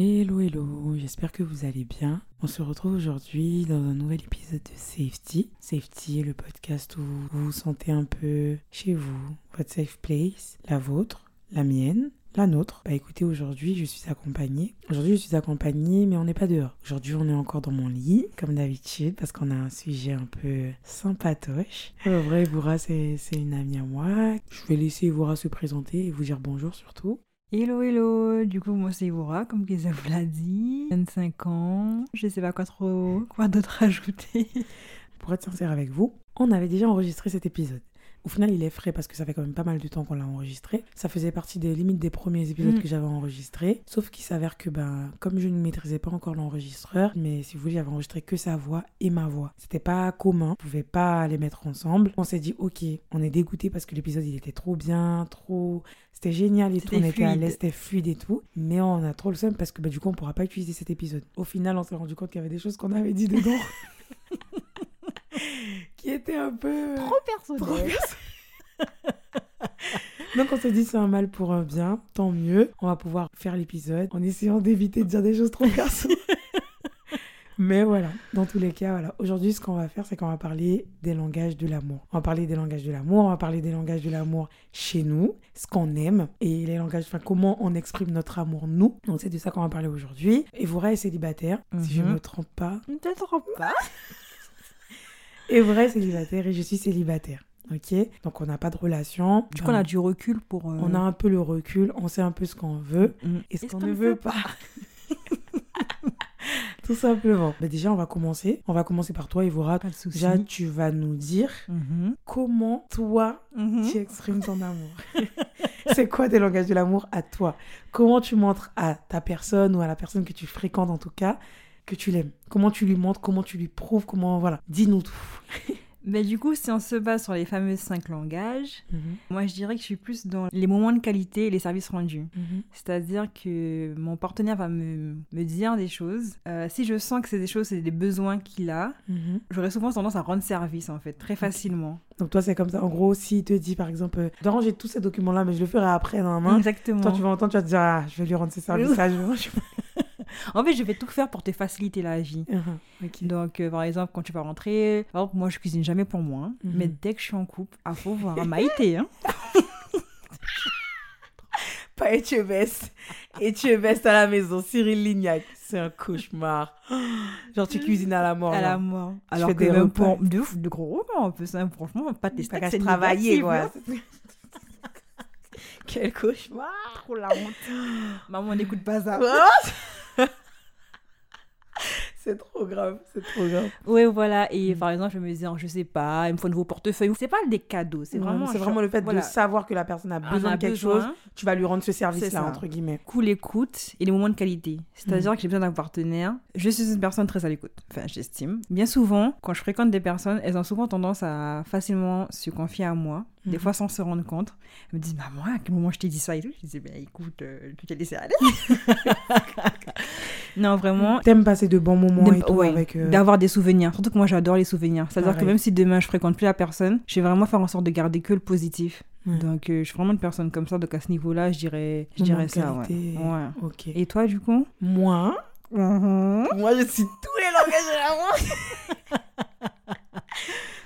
Hello, hello, j'espère que vous allez bien. On se retrouve aujourd'hui dans un nouvel épisode de Safety. Safety le podcast où vous vous sentez un peu chez vous, votre safe place, la vôtre, la mienne, la nôtre. Bah écoutez, aujourd'hui je suis accompagnée. Aujourd'hui je suis accompagnée, mais on n'est pas dehors. Aujourd'hui on est encore dans mon lit, comme d'habitude, parce qu'on a un sujet un peu sympatoche. En vrai, Ivoura c'est une amie à moi. Je vais laisser Ivoura se présenter et vous dire bonjour surtout. Hello, hello, du coup moi c'est Ivoura, comme Keza vous l'a dit, 25 ans, je sais pas quoi trop, quoi d'autre ajouter. Pour être sincère avec vous, on avait déjà enregistré cet épisode. Au final, il est frais parce que ça fait quand même pas mal de temps qu'on l'a enregistré. Ça faisait partie des limites des premiers épisodes Mm. que j'avais enregistrés. Sauf qu'il s'avère que, ben, comme je ne maîtrisais pas encore l'enregistreur, mais si vous voulez, j'avais enregistré que sa voix et ma voix. C'était pas commun, on pouvait pas les mettre ensemble. On s'est dit, ok, on est dégoûté parce que l'épisode il était trop bien, trop. C'était génial et tout, on était à fluide. l'aise, c'était fluide et tout. Mais on a trop le seum parce que bah, du coup, on pourra pas utiliser cet épisode. Au final, on s'est rendu compte qu'il y avait des choses qu'on avait dit dedans qui étaient un peu. personnel. Trop Donc on s'est dit c'est un mal pour un bien, tant mieux. On va pouvoir faire l'épisode en essayant d'éviter de dire des choses trop perso. Mais voilà, dans tous les cas, voilà. Aujourd'hui, ce qu'on va faire, c'est qu'on va parler des langages de l'amour. On va parler des langages de l'amour, on va parler des langages de l'amour chez nous, ce qu'on aime et les langages, enfin comment on exprime notre amour nous. Donc c'est de ça qu'on va parler aujourd'hui. Evora est célibataire, si je Mhm. me trompe pas. Peut-être pas. Est célibataire et je suis célibataire. Ok, donc on n'a pas de relation. Du coup on a du recul pour... euh, On a un peu le recul, on sait un peu ce qu'on veut mm. et ce qu'on ne veut pas? Tout simplement. Mais déjà, on va commencer. On va commencer par toi, Evora. Pas de soucis. Déjà, tu vas nous dire Mhm. comment toi, Mhm. tu exprimes ton amour. C'est quoi tes langages de l'amour à toi? Comment tu montres à ta personne ou à la personne que tu fréquentes en tout cas que tu l'aimes Comment tu lui montres Comment tu lui prouves Comment voilà Dis-nous tout. Mais du coup, si on se base sur les fameux cinq langages, Mhm. moi je dirais que je suis plus dans les moments de qualité et les services rendus. Mhm. C'est-à-dire que mon partenaire va me, me dire des choses. Euh, si je sens que c'est des choses, c'est des besoins qu'il a, Mhm. j'aurais souvent tendance à rendre service en fait, très facilement. Donc toi, c'est comme ça. En gros, s'il te dit, par exemple, euh, je dois ranger tous ces documents-là, mais je le ferai après, nan, nan. Exactement. Toi, tu vas entendre, tu vas te dire, ah, je vais lui rendre ses services-là. En fait, je vais tout faire pour te faciliter la vie. Ok. Donc, euh, par exemple, quand tu vas rentrer, moi, je cuisine jamais pour moi. hein. Mhm. Mais dès que je suis en couple, à faut voir Maïté. Hein. Pas Etchebest. Etchebest à la maison, Cyril Lignac. C'est un cauchemar. Genre, tu cuisines à la mort. à là. la mort. Alors que même repas. pour de, ouf, de gros repas, en plus. hein. Franchement, pas tes steaks, c'est travailler, quoi. hein. Quel cauchemar. Trop la honte. Maman, n'écoute pas ça. C'est trop grave, c'est trop grave. Oui, voilà. Et par exemple, je me dis, je sais pas, il me faut un nouveau portefeuille. C'est pas des cadeaux, c'est vraiment. c'est vraiment le fait voilà. de savoir que la personne a besoin a de quelque besoin. chose, tu vas lui rendre ce service-là, entre guillemets. coup l'écoute et les moments de qualité. C'est-à-dire que j'ai besoin d'un partenaire. Je suis une personne très à l'écoute. Enfin, j'estime. Bien souvent, quand je fréquente des personnes, elles ont souvent tendance à facilement se confier à moi. Des Mhm. fois sans se rendre compte. Elles me disent, maman, à quel moment je t'ai dit ça et tout? Je disais, ben écoute, euh, tu t'es laissé aller. non, vraiment. T'aimes passer de bons moments et tout ouais, avec... euh, D'avoir des souvenirs. Surtout que moi, j'adore les souvenirs. C'est-à-dire que même si demain, je fréquente plus la personne, je vais vraiment faire en sorte de garder que le positif. Donc, euh, je suis vraiment une personne comme ça. Donc, à ce niveau-là, je dirais, je dirais ça. ouais. Ok. Et toi, du coup? Moi, moi, je suis tous les langages de l'amour.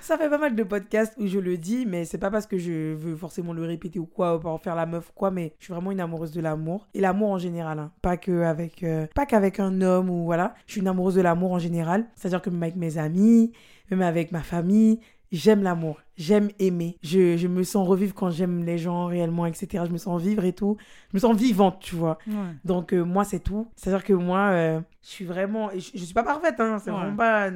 Ça fait pas mal de podcasts où je le dis, mais c'est pas parce que je veux forcément le répéter ou quoi, ou pour en faire la meuf ou quoi, mais je suis vraiment une amoureuse de l'amour. Et l'amour en général, hein. pas que avec, euh, pas qu'avec un homme ou voilà. Je suis une amoureuse de l'amour en général. C'est-à-dire que même avec mes amis, même avec ma famille, j'aime l'amour. J'aime aimer. Je, je me sens revivre quand j'aime les gens réellement, etc. Je me sens vivre et tout. Je me sens vivante, tu vois. Ouais. Donc euh, moi c'est tout. C'est-à-dire que moi euh, je suis vraiment je, je suis pas parfaite hein, c'est Ouais. vraiment pas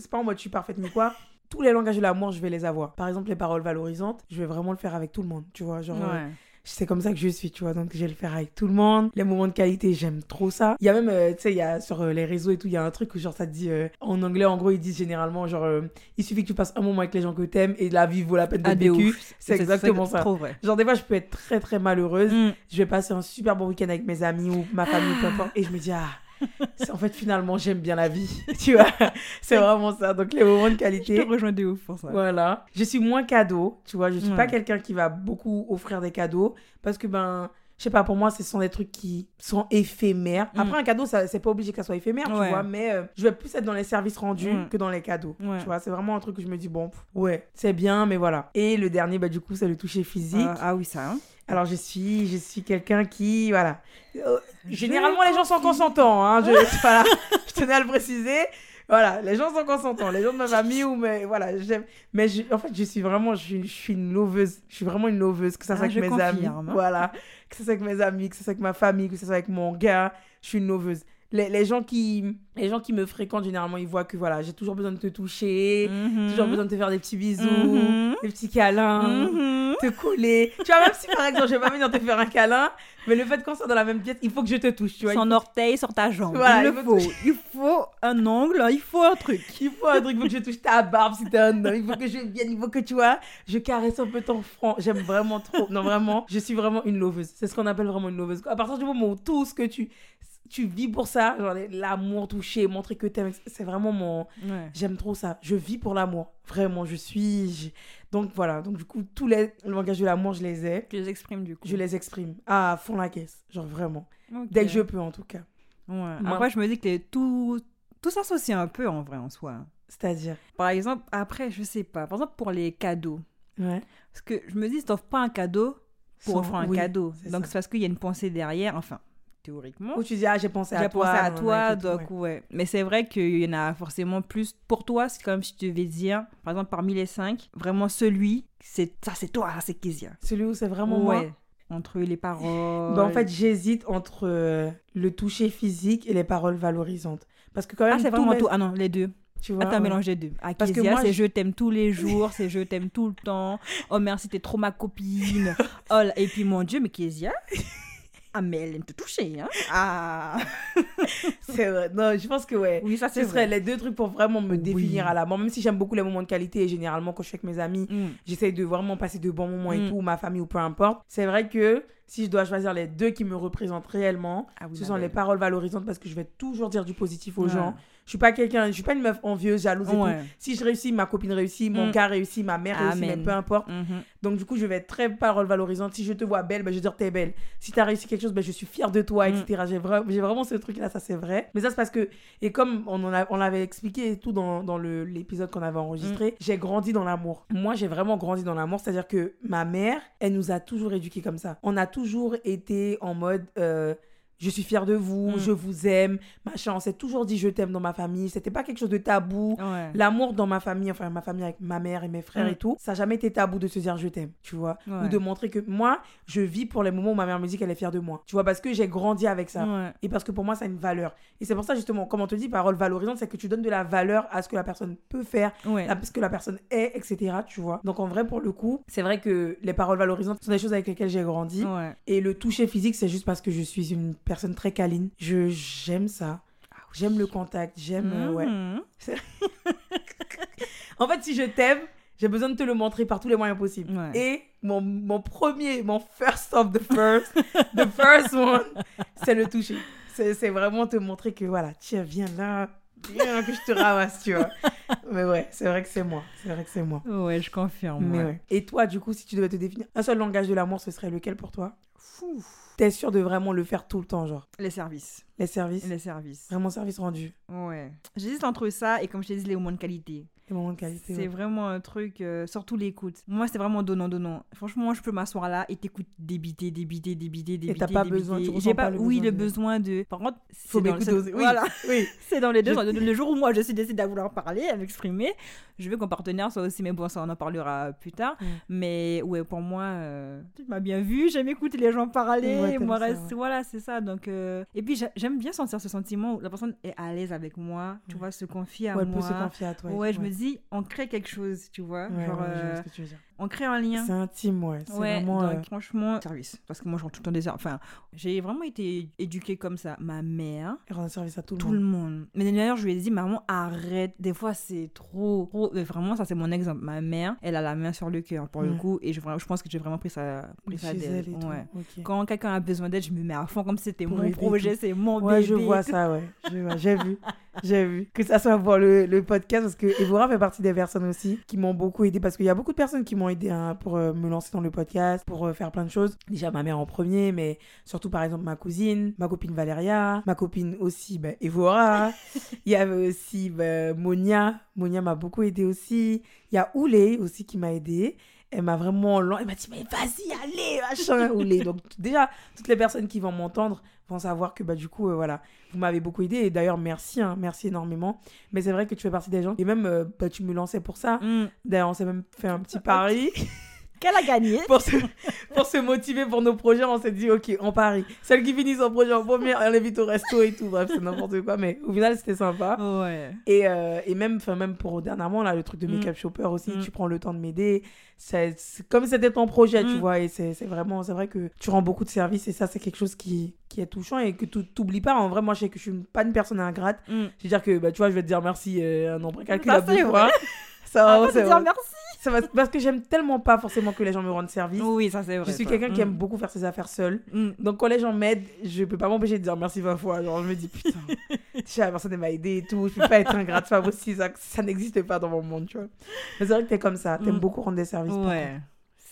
c'est pas en mode je suis parfaite ni quoi. Tous les langages de l'amour, je vais les avoir. Par exemple, les paroles valorisantes, je vais vraiment le faire avec tout le monde, tu vois, genre euh, c'est comme ça que je suis, tu vois. Donc, je vais le faire avec tout le monde. Les moments de qualité, j'aime trop ça. Il y a même, euh, tu sais, il y a sur euh, les réseaux et tout, il y a un truc où, genre, ça te dit, euh, en anglais, en gros, ils disent généralement, genre, il suffit que tu passes un moment avec les gens que t'aimes et la vie vaut la peine Ah, d'être de vécue. C'est exactement ça. Trop vrai. Genre, des fois, je peux être très, très malheureuse. Mm. Je vais passer un super bon week-end avec mes amis ou ma famille, peu importe. Et je me dis, ah, en fait, finalement, j'aime bien la vie. tu vois, c'est vraiment ça. Donc, les moments de Je qualité. te rejoins de ouf pour ça. Voilà. Je suis moins cadeau, tu vois. Je suis pas quelqu'un qui va beaucoup offrir des cadeaux parce que, ben, je sais pas, pour moi, ce sont des trucs qui sont éphémères. Mm. Après, un cadeau, ça, c'est pas obligé que ça soit éphémère, tu Ouais. vois, mais euh, je vais plus être dans les services rendus Mm. que dans les cadeaux. Ouais. Tu vois, c'est vraiment un truc que je me dis, bon, pff, ouais, c'est bien, mais voilà. Et le dernier, bah, du coup, c'est le toucher physique. Ah, ah oui, ça. hein. Alors, je suis, je suis quelqu'un qui, voilà. Généralement, les gens sont consentants, hein. Je, voilà, je tenais à le préciser. Voilà, les gens sont consentants, les gens de ma famille ou mais voilà, j'aime. Mais je- en fait, je suis vraiment, je suis, je suis une loveuse. Je suis vraiment une loveuse, que ça soit Ah, avec mes amis, voilà, que ça soit avec mes amis, que ça soit avec ma famille, que ça soit avec mon gars. Je suis une loveuse. Les, les gens qui, les gens qui me fréquentent généralement, ils voient que voilà, j'ai toujours besoin de te toucher, Mhm. toujours besoin de te faire des petits bisous, Mhm. des petits câlins Mhm. te coller. Tu vois, même si par exemple, je vais pas venir te faire un câlin, mais le fait qu'on soit dans la même pièce, il faut que je te touche, tu vois. Son orteil sur ta jambe. Voilà, il il faut. Il faut un ongle, il faut un truc. Il faut un truc, il faut que je touche ta barbe si t'es un homme, il faut que je vienne, il faut que tu vois, je caresse un peu ton front. J'aime vraiment trop. Non, vraiment, je suis vraiment une loveuse. C'est ce qu'on appelle vraiment une loveuse. À partir du moment où tout ce que tu, tu vis pour ça, genre l'amour, toucher, montrer que t'aimes, c'est vraiment mon. Ouais. J'aime trop ça. Je vis pour l'amour. Vraiment, je suis. Donc voilà. Donc du coup, tous les langages de l'amour, je les ai. Tu les exprimes du coup. Je les exprime à fond la caisse. Genre vraiment. Dès que je peux, en tout cas. Ouais. Moi- Après, je me dis que les- tout, tout s'associe un peu en vrai en soi. C'est-à-dire? Par exemple, après, je sais pas. Par exemple, pour les cadeaux. Ouais. Parce que je me dis, si t'offres pas un cadeau pour Sans- offrir un oui, cadeau. Donc c'est parce qu'il y a une pensée derrière. Enfin, théoriquement. Ou tu dis, ah, j'ai pensé à J'ai toi. pensé à toi, donc ouais. ouais. Mais c'est vrai qu'il y en a forcément plus. Pour toi, c'est comme si tu devais dire, par exemple, parmi les cinq, vraiment celui, c'est ça, c'est toi, c'est Kezia. Celui où c'est vraiment moi? ouais. Entre les paroles. Bah, en fait, j'hésite entre euh, le toucher physique et les paroles valorisantes. Parce que quand même, ah, c'est vraiment tout. Ah non, les deux. Tu vois, Ah, t'as ouais. mélangé deux. Ah, Parce que moi, c'est je- je t'aime tous les jours, c'est je t'aime tout le temps. Oh merci, t'es trop ma copine. Oh, et puis mon Dieu, mais Kezia. Ah, mais elle aime te toucher, hein. Ah. C'est vrai. Non, je pense que ouais. Oui, ça Ce serait vrai. les deux trucs pour vraiment me Oui. définir à la mort. Même si j'aime beaucoup les moments de qualité et généralement quand je suis avec mes amis, Mm. j'essaye de vraiment passer de bons moments et Mm. tout, ou ma famille ou peu importe. C'est vrai que si je dois choisir les deux qui me représentent réellement, Ah oui, ce sont les paroles valorisantes parce que je vais toujours dire du positif aux Ouais. gens. Je suis pas quelqu'un, je suis pas une meuf envieuse, jalouse et Ouais. tout. Si je réussis, ma copine réussit, mon Mm. gars réussit, ma mère réussit, mais peu importe. Mhm. Donc du coup, je vais être très parole valorisante. Si je te vois belle, ben, je vais dire t'es belle. Si tu as réussi quelque chose, ben, je suis fière de toi, Mm. etc. J'ai vra- j'ai vraiment ce truc-là, ça c'est vrai. Mais ça c'est parce que, et comme on, en a- on l'avait expliqué et tout dans, l'épisode qu'on avait enregistré, j'ai grandi dans l'amour. Moi, j'ai vraiment grandi dans l'amour. C'est-à-dire que ma mère, elle nous a toujours éduqués comme ça. On a toujours été en mode... euh, je suis fière de vous, Mm. je vous aime, machin. On s'est toujours dit je t'aime dans ma famille. C'était pas quelque chose de tabou. Ouais. L'amour dans ma famille, enfin ma famille avec ma mère et mes frères Mm. et tout, ça n'a jamais été tabou de se dire je t'aime, tu vois. Ouais. Ou de montrer que moi, je vis pour les moments où ma mère me dit qu'elle est fière de moi. Tu vois, parce que j'ai grandi avec ça. Ouais. Et parce que pour moi, ça a une valeur. Et c'est pour ça, justement, comme on te dit, parole valorisante, c'est que tu donnes de la valeur à ce que la personne peut faire, à ce que la personne est, etc. Tu vois. Donc en vrai, pour le coup, c'est vrai que les paroles valorisantes sont des choses avec lesquelles j'ai grandi. Et le toucher physique, c'est juste parce que je suis une personne très câline. Je j'aime ça. J'aime le contact, j'aime euh, ouais. Mhm. En fait, si je t'aime, j'ai besoin de te le montrer par tous les moyens possibles. Ouais. Et mon, mon premier, mon first of the first, the first one, c'est le toucher. C'est vraiment te montrer que voilà, tiens, viens là, viens que je te ramasse, tu vois. Mais ouais, c'est vrai que c'est moi. C'est vrai que c'est moi. Ouais, je confirme. Mais ouais. ouais. Et toi, du coup, si tu devais te définir un seul langage de l'amour, ce serait lequel pour toi? T'es sûr de vraiment le faire tout le temps, genre? Les services. Les services? Les services. Vraiment service rendu. Ouais. J'hésite entre ça et comme je t'ai dit, les moments de qualité. Les moments de qualité. C'est ouais. vraiment un truc, euh, surtout l'écoute. Moi, c'est vraiment donnant-donnant. Franchement, je peux m'asseoir là et t'écouter débiter, débiter, débiter, débiter. t'as pas débiter. besoin, tu J'ai pas, pas le Oui, besoin le besoin de. Par contre, Faut c'est dans-. Oui, Voilà. oui. C'est dans les deux. Je- Le jour où moi je suis décidée à vouloir parler, à m'exprimer, je veux que mon partenaire soit aussi, mais bon, ça on en parlera plus tard. Mm. Mais ouais, pour moi, euh, tu m'as bien vu, j'aime écouter les gens parler. Ouais, reste, ouais. voilà, c'est ça. Donc, euh, Et puis j'a- j'aime bien sentir ce sentiment où la personne est à l'aise avec moi, tu vois, se confier à Ouais, elle moi. peut se confier à toi. Ouais, je me dis, on crée quelque chose, tu vois. Genre, je vois euh, ce que tu veux dire. On crée un lien. C'est intime, ouais. C'est Ouais, vraiment. donc euh, franchement, service. Parce que moi, je rentre tout le temps des heures. Enfin, j'ai vraiment été éduquée comme ça. Ma mère, rendre service à tout le tout monde. le monde. Mais d'ailleurs, je lui ai dit, maman, arrête. Des fois, c'est trop, trop. Mais vraiment, ça, c'est mon exemple. Ma mère, elle a la main sur le cœur, pour le Mm. coup. Et je, je pense que j'ai vraiment pris ça, pris ça Chez d'elle. elle tout. Ouais. Quand quelqu'un a besoin d'aide, je me mets à fond comme si c'était mon projet, tout. c'est mon Ouais, bébé. je vois tout. ça, ouais. J'ai vu. J'ai vu. Que ça soit pour le, le podcast, parce que Evora fait partie des personnes aussi qui m'ont beaucoup aidé, parce qu'il y a beaucoup de personnes qui m'ont aidé hein, pour euh, me lancer dans le podcast, pour euh, faire plein de choses. Déjà ma mère en premier, mais surtout par exemple ma cousine, ma copine Valéria, ma copine aussi bah, Evora. Il y avait aussi bah, Monia. Monia m'a beaucoup aidé aussi. Il y a Oulé aussi qui m'a aidé elle m'a vraiment elle m'a dit mais vas-y allez machin Oulé donc déjà toutes les personnes qui vont m'entendre vont savoir que bah du coup euh, voilà vous m'avez beaucoup aidé. Et d'ailleurs merci hein, merci énormément. Mais c'est vrai que tu fais partie des gens et même euh, bah, tu me lançais pour ça. Mm. d'ailleurs on s'est même fait un petit pari Qu'elle a gagné pour se, pour se motiver pour nos projets on s'est dit ok on parie celle qui finit son projet en premier elle invite au resto et tout bref c'est n'importe quoi mais au final c'était sympa Ouais. et, euh, et même, même pour dernièrement, là, le truc de Mm. Make-up Shopper aussi, Mm. tu prends le temps de m'aider. C'est comme c'était ton projet, tu Mm. vois. Et c'est c'est vraiment, c'est vrai que tu rends beaucoup de services et ça, c'est quelque chose qui, qui est touchant et que tu t'oublies pas. En vrai, moi, je sais que je suis pas une personne ingrate. Mm. Je veux dire que, bah, tu vois, je vais te dire merci euh, un nombre incalculable Ça, fois. Ça, Ah, va, c'est te dire merci. Ça va- parce que j'aime tellement pas forcément que les gens me rendent service. Oui, ça c'est vrai. je suis quelqu'un qui Mm. aime beaucoup faire ses affaires seul. Mm. Donc quand les gens m'aident, je peux pas m'empêcher de dire merci 20 fois. Genre je me dis putain, déjà la personne m'a aidé et tout, je peux pas être ingrate, c'est pas possible, ça, ça n'existe pas dans mon monde, tu vois. Mais c'est vrai que t'es comme ça, t'aimes Mm. beaucoup rendre des services. Ouais.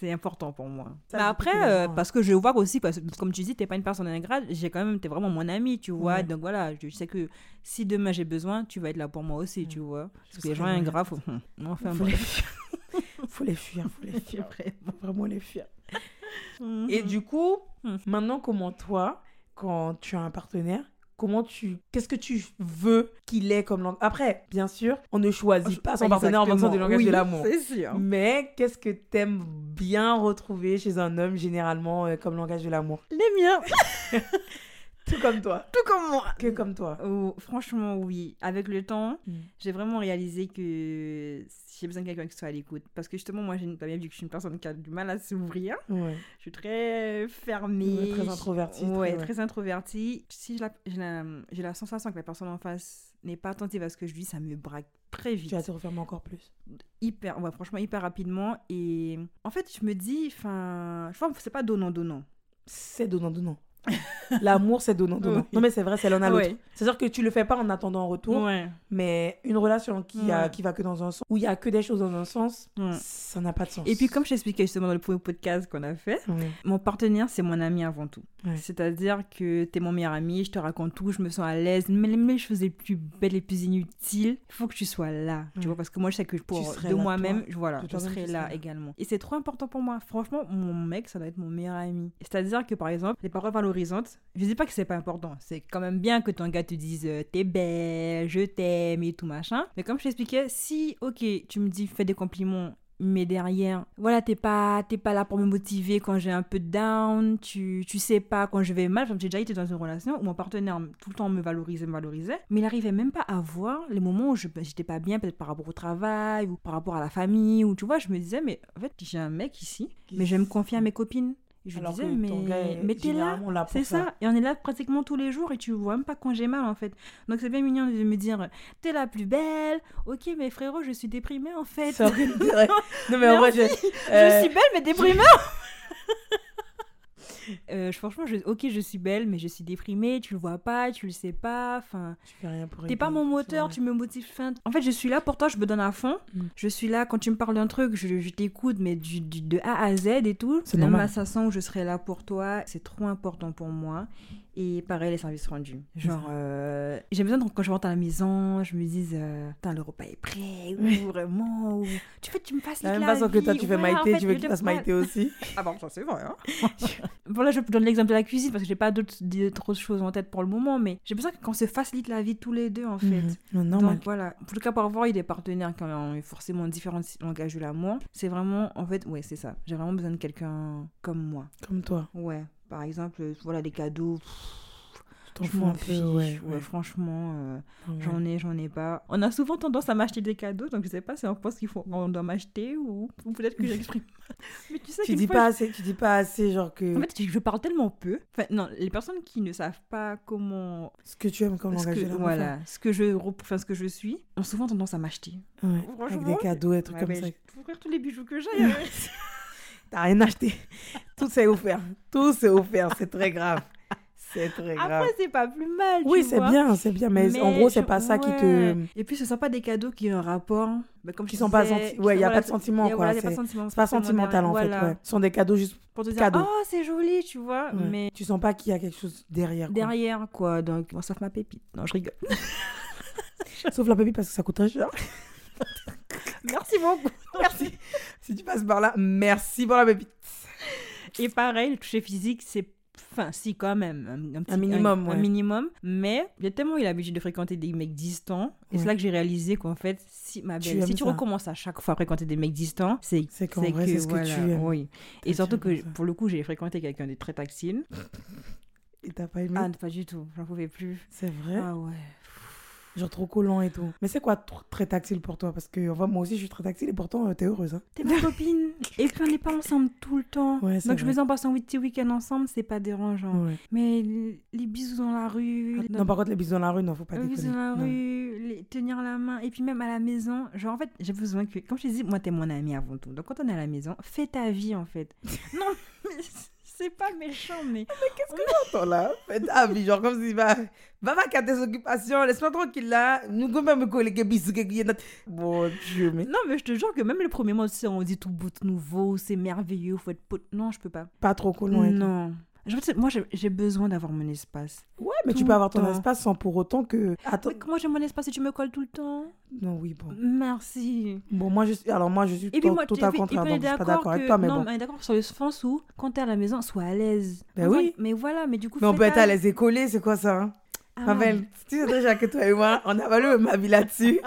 C'est important pour moi. Ça, Mais après, euh, parce que je vois aussi, parce que comme tu dis, t'es pas une personne ingrate, j'ai quand même, t'es vraiment mon ami, tu vois. Ouais. Donc voilà, je sais que si demain j'ai besoin, tu vas être là pour moi aussi, tu vois. Parce que les gens ingrats, faut. hum, Enfin, Faut les fuir. faut les fuir, faut les fuir. Faut vraiment les fuir. Mhm. Et du coup, Mm. maintenant comment toi, quand tu as un partenaire, comment tu qu'est-ce que tu veux qu'il ait comme langue Après, bien sûr, on ne choisit pas son partenaire en fonction du langage Oui, de l'amour. C'est sûr. Mais qu'est-ce que t'aimes bien retrouver chez un homme généralement euh, comme langage de l'amour? Les miens, Tout comme toi. tout comme moi. Que comme toi. Oh, franchement, oui. Avec le temps, Mm. j'ai vraiment réalisé que j'ai besoin de quelqu'un qui soit à l'écoute. Parce que justement, moi, j'ai une- bien vu que je suis une personne qui a du mal à s'ouvrir. Ouais. Je suis très fermée. Très introvertie, Ouais, très, très introvertie. Si j'ai la, la, la sensation que la personne en face n'est pas attentive à ce que je dis, ça me braque très vite. Tu vas te refermer encore plus. Hyper, ouais, franchement, hyper rapidement. Et en fait, je me dis, enfin, je vois, c'est pas donnant-donnant. C'est donnant, donnant. L'amour, c'est donnant, donnant. Oui. Non, mais c'est vrai, c'est l'un à l'autre. C'est-à-dire que tu le fais pas en attendant un retour, mais une relation qui, a, qui va que dans un sens, où il y a que des choses dans un sens, ça n'a pas de sens. Et puis, comme je t'expliquais justement dans le premier podcast qu'on a fait, mon partenaire, c'est mon ami avant tout. C'est-à-dire que t'es mon meilleur ami, je te raconte tout, je me sens à l'aise. Mais les choses les plus belles, les plus inutiles, il faut que tu sois là. Tu vois, parce que moi, je sais que pour de moi-même, voilà, je serai tu là serais là. également. Et c'est trop important pour moi. Franchement, mon mec, ça doit être mon meilleur ami. C'est-à-dire que, par exemple, les paroles valorisantes, je dis pas que c'est pas important. C'est quand même bien que ton gars te dise euh, t'es belle, je t'aime et tout machin. Mais comme je t'expliquais, si, ok, tu me dis fais des compliments mais derrière, voilà, t'es pas, t'es pas là pour me motiver quand j'ai un peu de down, tu, tu sais pas quand je vais mal. J'ai déjà été dans une relation où mon partenaire tout le temps me valorisait, me valorisait, mais il arrivait même pas à voir les moments où je ben, j'étais pas bien, peut-être par rapport au travail ou par rapport à la famille, ou tu vois, je me disais, mais en fait, j'ai un mec ici, mais je vais me confier à mes copines. Et je Alors disais, mais, t'es là, c'est ça. ça. Et on est là pratiquement tous les jours et tu vois même pas quand j'ai mal en fait. Donc c'est bien mignon de me dire, t'es la plus belle. Ok, mais frérot, je suis déprimée en fait. Non, mais en vrai, je, Je euh, suis belle mais déprimée. Euh, franchement, je, ok, je suis belle, mais je suis déprimée. Tu le vois pas, tu le sais pas. Enfin, t'es pas mon moteur, tu me motives. Fin... En fait, je suis là pour toi, je me donne à fond. Mm. Je suis là quand tu me parles d'un truc, je, je t'écoute, mais du, du- de A à Z et tout. C'est Même normal. à façon où je serai là pour toi, c'est trop important pour moi. Et pareil, les services rendus. Genre, euh, j'ai besoin de, quand je rentre à la maison, je me dise, euh, Putain, le repas est prêt, ou vraiment, ou tu veux, tu me fasses la même façon que toi, tu fais Voilà, en Maïté, fait, tu veux qu'il fasse Maïté aussi. ah bon, ça c'est vrai. Hein voilà, je donne l'exemple de la cuisine parce que j'ai pas d'autres choses en tête pour le moment, mais j'ai besoin qu'on se facilite la vie tous les deux en fait. Mhm. Non, normal. Donc voilà, en tout cas pour avoir eu des partenaires qui ont forcément différents langages de l'amour, c'est vraiment, en fait, ouais, c'est ça. J'ai vraiment besoin de quelqu'un comme moi. Comme toi. Ouais, par exemple, euh, voilà, des cadeaux, Tu t'en je fous m'en un peu, fiche. ouais. ouais, ouais. franchement, euh, Ouais. j'en ai, j'en ai pas. On a souvent tendance à m'acheter des cadeaux, donc je sais pas si on pense qu'il faut, on doit m'acheter ou, ou peut-être que j'exprime. mais tu sais Tu dis fois, pas assez, tu dis pas assez, genre que En fait, je parle tellement peu. Enfin, non, les personnes qui ne savent pas comment. ce que tu aimes comme ce que, voilà, ce que je enfin, ce que je suis, ont souvent tendance à m'acheter. Ouais. Avec des cadeaux, des trucs Ouais, comme ça. je ouvrir tous les bijoux que j'ai. hein. T'as rien acheté. Tout c'est offert. Tout c'est offert. C'est très grave. C'est très grave. Après, c'est pas plus mal. oui, c'est bien, c'est bien. Mais, en Mais gros, c'est je- pas ça qui te. Et puis, ce sont pas des cadeaux qui ont un rapport. bah, comme Qui sont pas disais, senti- qui ouais, sont- y a voilà, pas de sentiment, y a- quoi, voilà, pas c'est- sentiment pas sentimental en fait. Ouais. Ce sont des cadeaux juste. Pour te dire, Cadeau. oh, c'est joli, tu vois. ouais. Mais Tu sens pas qu'il y a quelque chose derrière. quoi. derrière, quoi. Donc, bon, sauf ma pépite. Non, je rigole. Sauf la pépite parce que ça coûte très cher. Merci beaucoup. Merci. si tu passes par là, merci pour la pépite. Et pareil, le toucher physique, c'est. Enfin, si, quand même. Un, un petit- Un minimum, un ouais. minimum. Mais j'ai tellement eu l'habitude de fréquenter des mecs distants. Et c'est là que j'ai réalisé qu'en fait, si, ma Tu belle, si aimes tu ça. recommences à chaque fois à fréquenter des mecs distants, c'est C'est qu'en vrai, c'est ce que tu aimes. Oui. Et Tu surtout que ça. pour le coup, j'ai fréquenté quelqu'un de très tactile. Et t'as pas aimé? Ah, pas du tout. J'en pouvais plus. C'est vrai? Ah ouais. Genre trop collant et tout. Mais c'est quoi tr- très tactile pour toi? Parce que enfin, moi aussi, je suis très tactile et pourtant, euh, t'es heureuse. Hein. T'es ma copine. Et puis on n'est pas ensemble tout le temps. Ouais, Donc je me sens passer un petit week-end ensemble, c'est pas dérangeant. Ouais. Mais les bisous dans la rue, Non, par contre, les bisous dans la rue, non, faut pas les déconner. bisous dans la Non. rue, les- tenir la main, et puis même à la maison, genre en fait, j'ai besoin que, comme je te dis, moi t'es mon ami avant tout. Donc quand on est à la maison, fais ta vie en fait. non, mais c'est pas méchant, mais Attends là, fais ta vie, genre comme si va, va vaquer à tes occupations, laisse-moi tranquille là, nous pouvons pas me coller que que. Bon Dieu, mais non, mais je te jure que même le premier mois, on dit tout beau, tout nouveau, c'est merveilleux, faut être pote. Non, je peux pas. pas trop et tout. non. Je veux dire, moi, j'ai- besoin d'avoir mon espace. Ouais, mais tu Tout peux avoir ton temps. espace sans pour autant que. Attends. Comment j'ai mon espace si tu me colles tout le temps Non, oui, bon. Merci. Bon, moi, je suis. Alors, moi, je suis Et puis to- moi, total et puis- et contraire, donc je suis pas d'accord avec toi, mais non, bon. mais on est d'accord sur le sens où, quand t'es à la maison, sois à l'aise. Ben Enfin, oui. Mais voilà, mais du coup. Mais on peut être à l'aise et collé, c'est quoi ça hein? Ah, Ravel, tu sais déjà que toi et moi, on a le même avis là-dessus.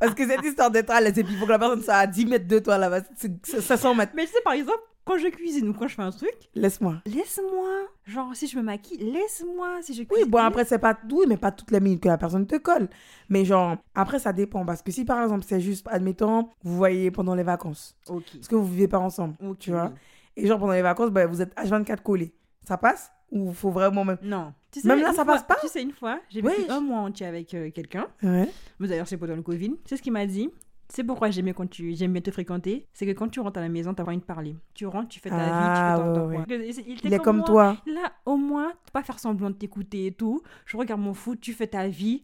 Parce que cette histoire d'être à l'aise et puis il faut que la personne soit à 10 mètres de toi là-bas, c'est 500 mètres. Mais tu sais, par exemple, quand je cuisine ou quand je fais un truc, Laisse-moi. laisse-moi. Genre, si je me maquille, laisse-moi. Si je Oui, bon, après, c'est pas. Oui, mais pas toutes les minutes que la personne te colle. Mais genre, après, ça dépend. Parce que si par exemple, c'est juste, admettons, vous voyez pendant les vacances, Ok. parce que vous vivez pas ensemble, tu vois, et genre pendant les vacances, bah, vous êtes H24 collés. Ça passe Ou faut vraiment même. Non. Tu Même là, ça fois- passe pas Tu sais, une fois, j'ai vécu un mois entier avec euh, quelqu'un. Ouais. Mais D'ailleurs, c'est pendant le Covid. Tu sais ce qu'il m'a dit c'est pourquoi j'aimais quand tu j'aime bien te fréquenter, c'est que quand tu rentres à la maison, t'as envie de parler. Tu rentres, tu fais ta Ah, vie, tu fais ton ouais, temps. ouais. Il, Il est comme moi. toi. Là, au moins, pas faire semblant de t'écouter et tout. Je regarde mon foot, tu fais ta vie.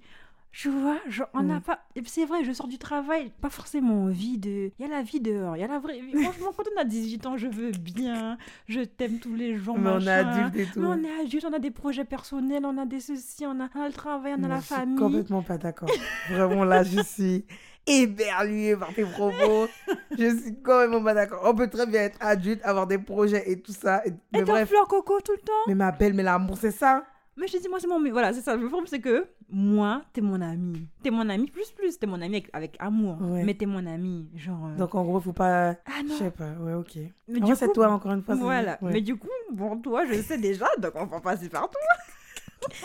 Tu vois, genre, on n'a Mm. pas. C'est vrai, je sors du travail, pas forcément envie de. Il y a la vie dehors, il y a la vraie vie. Franchement, quand on a 18 ans, je veux bien, je t'aime tous les jours, Mais on est machin. adulte et tout. Mais on est adulte, on a des projets personnels, on a des ceci, on a, on a le travail, on a Non, la je suis famille. complètement pas d'accord. Vraiment, là, je suis éberluée par tes propos. je suis complètement pas d'accord. On peut très bien être adulte, avoir des projets et tout ça. Et, mais bref. fleur coco tout le temps. Mais ma belle, mais l'amour, c'est ça. Mais je te dis, moi, c'est mon. Voilà, c'est ça. Le problème, c'est que moi, t'es mon ami. T'es mon ami plus plus. T'es mon ami avec, avec amour. Ouais. Mais t'es mon ami. Genre. euh, Donc, en gros, faut pas. ah Je non. sais pas, ouais, ok. Mais En c'est toi, encore une fois. Voilà. ouais. Mais du coup, bon, toi, je sais déjà, donc on va passer par toi.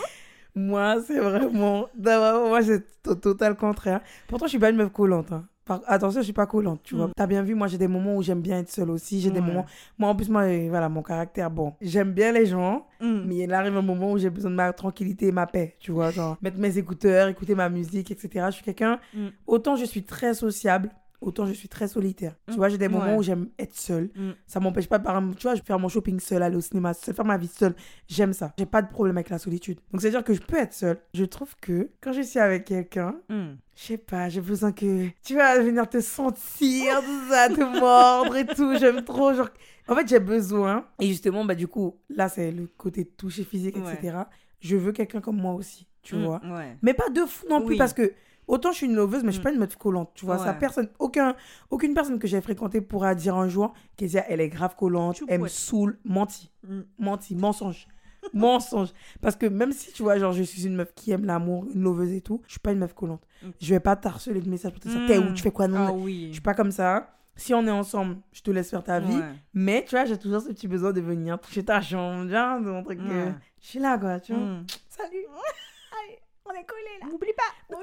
Moi, c'est vraiment. Moi, c'est au total contraire. Pourtant, je suis pas une meuf collante. hein. Par- Attention, je suis pas collante, tu vois. Mm. T'as bien vu, moi, j'ai des moments où j'aime bien être seule aussi. J'ai des moments. Moi, en plus, moi, euh, voilà, mon caractère, bon. J'aime bien les gens, Mm. mais il arrive un moment où j'ai besoin de ma tranquillité et ma paix, tu vois. Genre, mettre mes écouteurs, écouter ma musique, etc. Je suis quelqu'un. Mm. Autant je suis très sociable, autant je suis très solitaire. Tu Mm. vois, j'ai des moments Ouais. où j'aime être seule. Mm. Ça m'empêche pas, par tu vois, je vais faire mon shopping seule, aller au cinéma seule, faire ma vie seule. J'aime ça. J'ai pas de problème avec la solitude. Donc, c'est-à-dire que je peux être seule. Je trouve que quand je suis avec quelqu'un, Mm. je sais pas, j'ai besoin que tu vas venir te sentir, tout ça, te mordre et tout. J'aime trop. Genre... En fait, j'ai besoin. Et justement, bah, du coup, là, c'est le côté toucher physique, Ouais. etc. Je veux quelqu'un comme moi aussi, tu Mm. vois. Ouais. Mais pas de fou non plus, parce que autant je suis une loveuse, mais je suis Mm. pas une meuf collante, tu vois. Ça, personne, aucun, aucune personne que j'ai fréquentée pourra dire un jour qu'Ezia, elle est grave collante, Tu elle me saoule, menti, Mm. menti, mensonge. mensonge. Parce que même si, tu vois, genre, je suis une meuf qui aime l'amour, une loveuse et tout, je suis pas une meuf collante. Mm. Je vais pas t'harceler de messages pour te dire, t'es où, Mm. tu fais quoi, non, Ah oui. Je suis pas comme ça. Si on est ensemble, je te laisse faire ta vie. Ouais. Mais, tu vois, j'ai toujours ce petit besoin de venir toucher ta chambre, bien, de montrer que Ouais. je suis là, quoi, tu vois. Mm. Salut. Allez, on est collés là. N'oublie pas.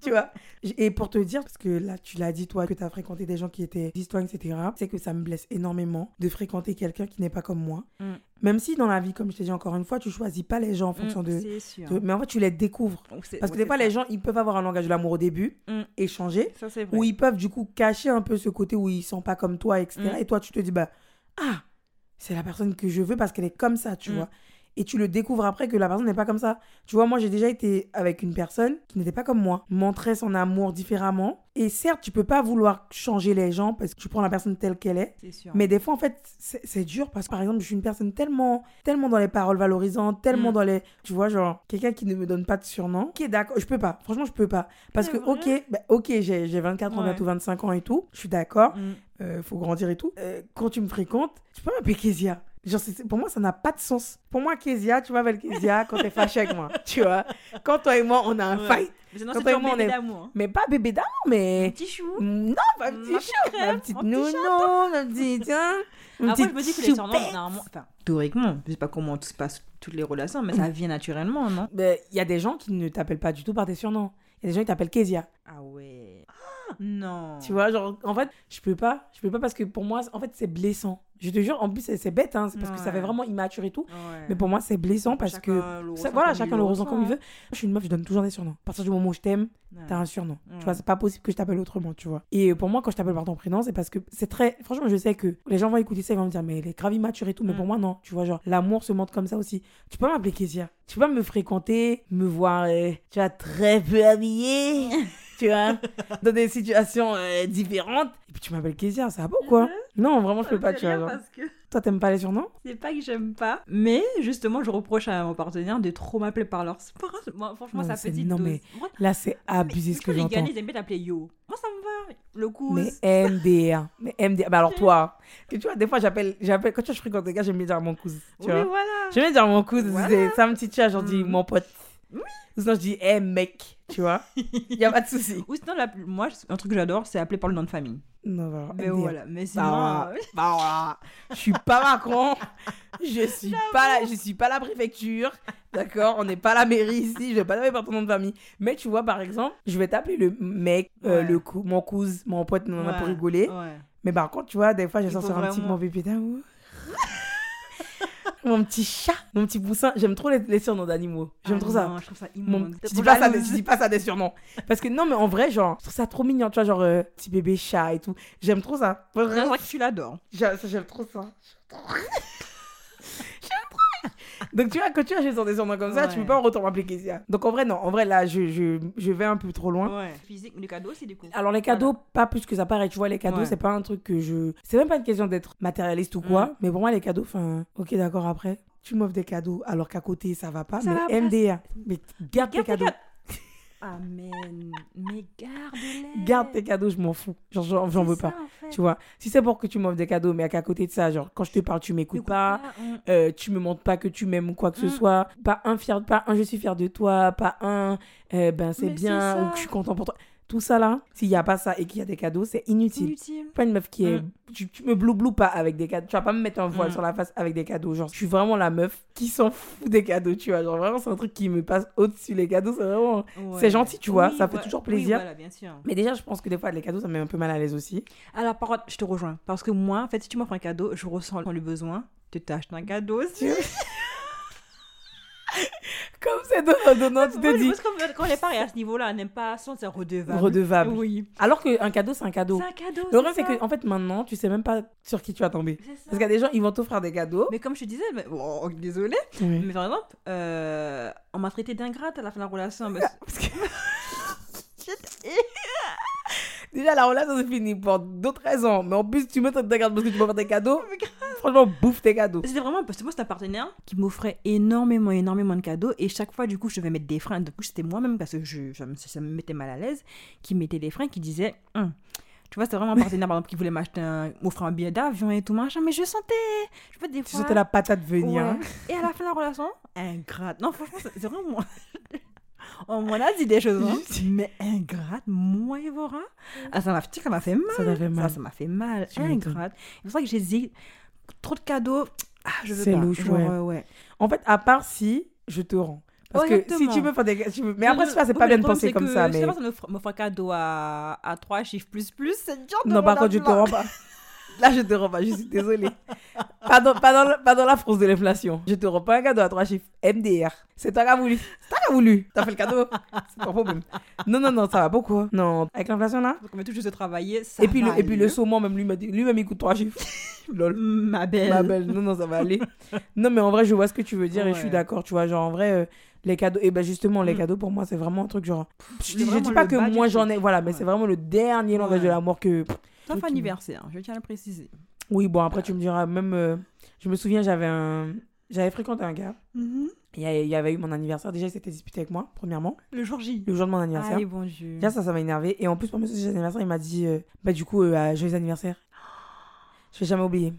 Tu vois Et pour te dire, parce que là, tu l'as dit, toi, que tu as fréquenté des gens qui étaient distants, etc., c'est que ça me blesse énormément de fréquenter quelqu'un qui n'est pas comme moi. Mm. Même si dans la vie, comme je t'ai dit encore une fois, tu choisis pas les gens en fonction Mm, de, C'est sûr. de- Mais en fait, tu les découvres. Parce que des fois, les gens, ils peuvent avoir un langage de l'amour au début, Mm. échanger, Ça, c'est vrai. ou ils peuvent du coup cacher un peu ce côté où ils sont pas comme toi, etc. Mm. Et toi, tu te dis, bah, ah, c'est la personne que je veux parce qu'elle est comme ça, tu vois. Et tu le découvres après que la personne n'est pas comme ça. Tu vois, moi j'ai déjà été avec une personne qui n'était pas comme moi, montrait son amour différemment. Et certes, tu peux pas vouloir changer les gens parce que tu prends la personne telle qu'elle est. Sûr. Mais des fois, en fait, c'est dur parce que, par exemple, je suis une personne tellement, tellement dans les paroles valorisantes, tellement Mm. dans les. Tu vois, genre, quelqu'un qui ne me donne pas de surnom. Ok, d'accord, je peux pas. Franchement, je peux pas. Parce que, ok, bah, ok, j'ai j'ai 24 ans, Ouais. bientôt 25 ans et tout. Je suis d'accord. Mm. euh, faut grandir et tout. Euh, quand tu me fréquentes, tu peux m'appeler Kezia. Genre, pour moi, ça n'a pas de sens. Pour moi, Kezia, tu m'appelles Kezia quand t'es fâché avec moi. Tu vois, quand toi et moi, on a un Ouais. fight. Mais sinon, Quand c'est toi et moi, on bébé est- d'amour. hein. Mais pas bébé d'amour, mais. Petit chou. Non, pas Ma petit petite chat, crème, ma petite nounou, ma petite. Une Après, je petite me dis que les surnoms, normalement, enfin, théoriquement, je sais pas comment tout se passe, toutes les relations, mais ça vient naturellement, non? Ben, Il y a des gens qui ne t'appellent pas du tout par tes surnoms. Il y a des gens qui t'appellent Kezia. Ah ouais. Non. Tu vois, genre, en fait, je peux pas. Je peux pas parce que pour moi, en fait, c'est blessant. Je te jure, en plus, c'est bête, hein, c'est parce que ça fait vraiment immature et tout. Ouais. Mais pour moi, c'est blessant parce Chacun que. ça- voilà, chacun le ressent comme il veut. Je suis une meuf, je donne toujours des surnoms. À partir du moment où je t'aime, Ouais. t'as un surnom. Tu vois, c'est pas possible que je t'appelle autrement, tu vois. Et pour moi, quand je t'appelle par ton prénom, c'est parce que c'est très. Franchement, je sais que les gens vont écouter ça, ils vont me dire, mais elle est grave immature et tout. Mais Mm. pour moi, non. Tu vois, genre, l'amour se montre comme ça aussi. Tu peux m'appeler Kezia. Tu peux me fréquenter, me voir, euh, tu vois, très peu habillée. tu vois, dans des situations euh, différentes. Et puis tu m'appelles Kezia, ça va ou quoi? Non, vraiment, je peux pas, tu vois. genre. parce que Toi, t'aimes pas les surnoms? C'est pas que j'aime pas, mais justement, je reproche à mon partenaire de trop m'appeler par leur sport. Moi, franchement, Non, ça petite non, dose. mais Moi, Là, c'est abusé ce que les j'entends. Ghanais, ils aiment bien t'appeler yo. Moi, ça me va. Le coup. Mais MDR. Mais MDR. Bah alors toi, que tu vois, des fois j'appelle, j'appelle quand tu vois, je fréquente des gars, j'aime bien dire mon cousin. Tu Oui, vois. voilà. J'aime bien dire mon cousin. Voilà. Ça me titille, genre dis Mm. mon pote. Oui. Ou sinon je dis, hé mec, tu vois. Y a pas de souci. Ou sinon, la- moi, un truc que j'adore, c'est appeler par le nom de famille. Non, voilà. Mais voilà. Mais sinon. Bah, euh, bah voilà. Je suis pas Macron. Je suis pas la, je suis pas la préfecture. D'accord On n'est pas la mairie ici. Je vais pas t'appeler par ton nom de famille. Mais tu vois, par exemple, je vais t'appeler le mec, euh, Ouais. le cou, mon cousin, mon pote, on en a pour ouais, rigoler. Ouais. Mais par contre, tu vois, des fois, Il sortir faut un petit bébé d'amour. Mon petit chat, mon petit poussin. J'aime trop les, les surnoms d'animaux. J'aime Ah trop ça. non, je trouve ça Mon... immonde. Tu, dis pas ça, des- tu dis pas ça des surnoms. Parce que non, mais en vrai, genre, je trouve ça trop mignon, tu vois, genre euh, petit bébé chat et tout. J'aime trop ça. Vraiment, vrai que tu l'adores. J'aime ça, j'aime trop ça. Donc tu vois, quand tu as sur des surnoms comme ça, tu peux pas en retour m'appeler Kezia. Donc en vrai, non. En vrai, là, je, je, je vais un peu trop loin. Ouais. Physique, le cadeau aussi, du coup. Alors les cadeaux, pas plus que ça pareil, tu vois, les cadeaux, Ouais. c'est pas un truc que je... C'est même pas une question d'être matérialiste ou quoi, Mm. mais pour moi, les cadeaux, enfin, ok, d'accord, après, tu m'offres des cadeaux alors qu'à côté, ça va pas, Ça va mais pas, MDA, mais garde Garde tes cadeaux. Amen. Mais garde-les. Garde tes cadeaux, je m'en fous. Genre, j'en veux ça, pas. en fait. Tu vois, si c'est pour que tu m'offres des cadeaux, mais qu'à côté de ça, genre, quand je te parle, tu m'écoutes pas, hein. euh, tu me montres pas que tu m'aimes ou quoi que ce Mm. soit, pas un fier, pas un je suis fier de toi, pas un euh, ben c'est Mais bien ou que je suis content pour toi. Tout ça là, s'il y a pas ça et qu'il y a des cadeaux, c'est inutile. Inutile. pas une meuf qui est. Mm. Tu, tu me bloublou pas avec des cadeaux. Tu vas pas me mettre un voile Mm. sur la face avec des cadeaux. Genre, je suis vraiment la meuf qui s'en fout des cadeaux, tu vois. Genre, vraiment, c'est un truc qui me passe au-dessus. Les cadeaux, c'est vraiment. C'est gentil, tu vois, ça fait toujours plaisir. Oui, voilà, bien sûr. Mais déjà, je pense que des fois, les cadeaux, ça me met un peu mal à l'aise aussi. Alors, par contre, je te rejoins. Parce que moi, en fait, si tu m'offres un cadeau, je ressens le besoin de t'acheter un cadeau aussi. Comme c'est donnant-donnant, tu te dis. Parce que quand les pareils à ce niveau-là n'aiment pas ça, c'est redevable. Redevable. Oui. Alors qu'un cadeau, c'est un cadeau. C'est un cadeau. Le problème, c'est que, en fait, maintenant, tu sais même pas sur qui tu vas tomber. Parce qu'il y a des gens, ils vont t'offrir des cadeaux. Mais comme je te disais, mais... oh, désolé, Oui. mais par exemple, euh, on m'a traité d'ingrate à la fin de la relation. mais- Parce que- Déjà, la relation se finit pour d'autres raisons. Mais en plus, tu me traites de garde parce que tu m'offres des cadeaux. Franchement, bouffe tes cadeaux. C'était vraiment parce que moi, c'était un partenaire qui m'offrait énormément, énormément de cadeaux. Et chaque fois, du coup, je devais mettre des freins. Du coup, c'était moi-même parce que je, me- ça me mettait mal à l'aise, qui mettait des freins, qui disait. Hum. Tu vois, c'était vraiment un partenaire, par exemple, qui voulait m'acheter un, m'offrir un billet d'avion et tout machin. Mais je sentais. Je veux des Tu fois. sentais la patate venir. Ouais. hein. Et à la fin de la relation, ingrate. Non, franchement, c'est c'est vraiment. On m'en a dit des choses, hein. mais ingrate, moi et Vora. Ah, ça m'a sais que ça m'a fait mal. Ça t'a fait mal. Ça, ça m'a fait mal. Ingrate. C'est pour ça que j'ai dit trop de cadeaux. Ah, je veux C'est pas. louche, Genre, ouais. euh, ouais. En fait, à part si je te rends. Parce Ouais, que si tu me fais des. tu me- Mais après, c'est pas bien de penser comme que ça. Si Mais... la personne m'offre m'offre un cadeau à, à 3 chiffres plus plus, c'est dur de Non, par contre, je te rends pas. Là, je te rends pas, je suis désolée. Pas dans, pas dans, pas dans la France de l'inflation. Je te rends pas un cadeau à trois chiffres. MDR. C'est toi qui as voulu. C'est toi qui as voulu. T'as fait le cadeau. C'est ton problème. Non, non, non, ça va beaucoup. Non, avec l'inflation là. Donc, on met tout juste de travailler. Ça Et puis, le, et puis le saumon, même lui, lui-même, il coûte trois chiffres. Lol. Ma belle. Ma belle, non, non, ça va aller. Non, mais en vrai, je vois ce que tu veux dire et je suis d'accord. Tu vois, genre, en vrai, euh, les cadeaux, et ben justement, les Mm. cadeaux, pour moi, c'est vraiment un truc genre. Je, dis- je dis pas que moi j'en ai, voilà, mais Ouais. c'est vraiment le dernier langage Ouais. de l'amour que. Sauf anniversaire, je tiens à le préciser. Oui, bon, après, tu me diras, même. euh, je me souviens, j'avais un. J'avais fréquenté un gars. Il y a- il y avait eu mon anniversaire. Déjà, il s'était disputé avec moi, premièrement, Le jour J. le jour de mon anniversaire. Aïe, bon Dieu. Déjà, ça, ça m'a énervé. Et en plus, pour mon anniversaire, il m'a dit, euh, bah, du coup, euh, joyeux anniversaire. Je vais jamais oublier.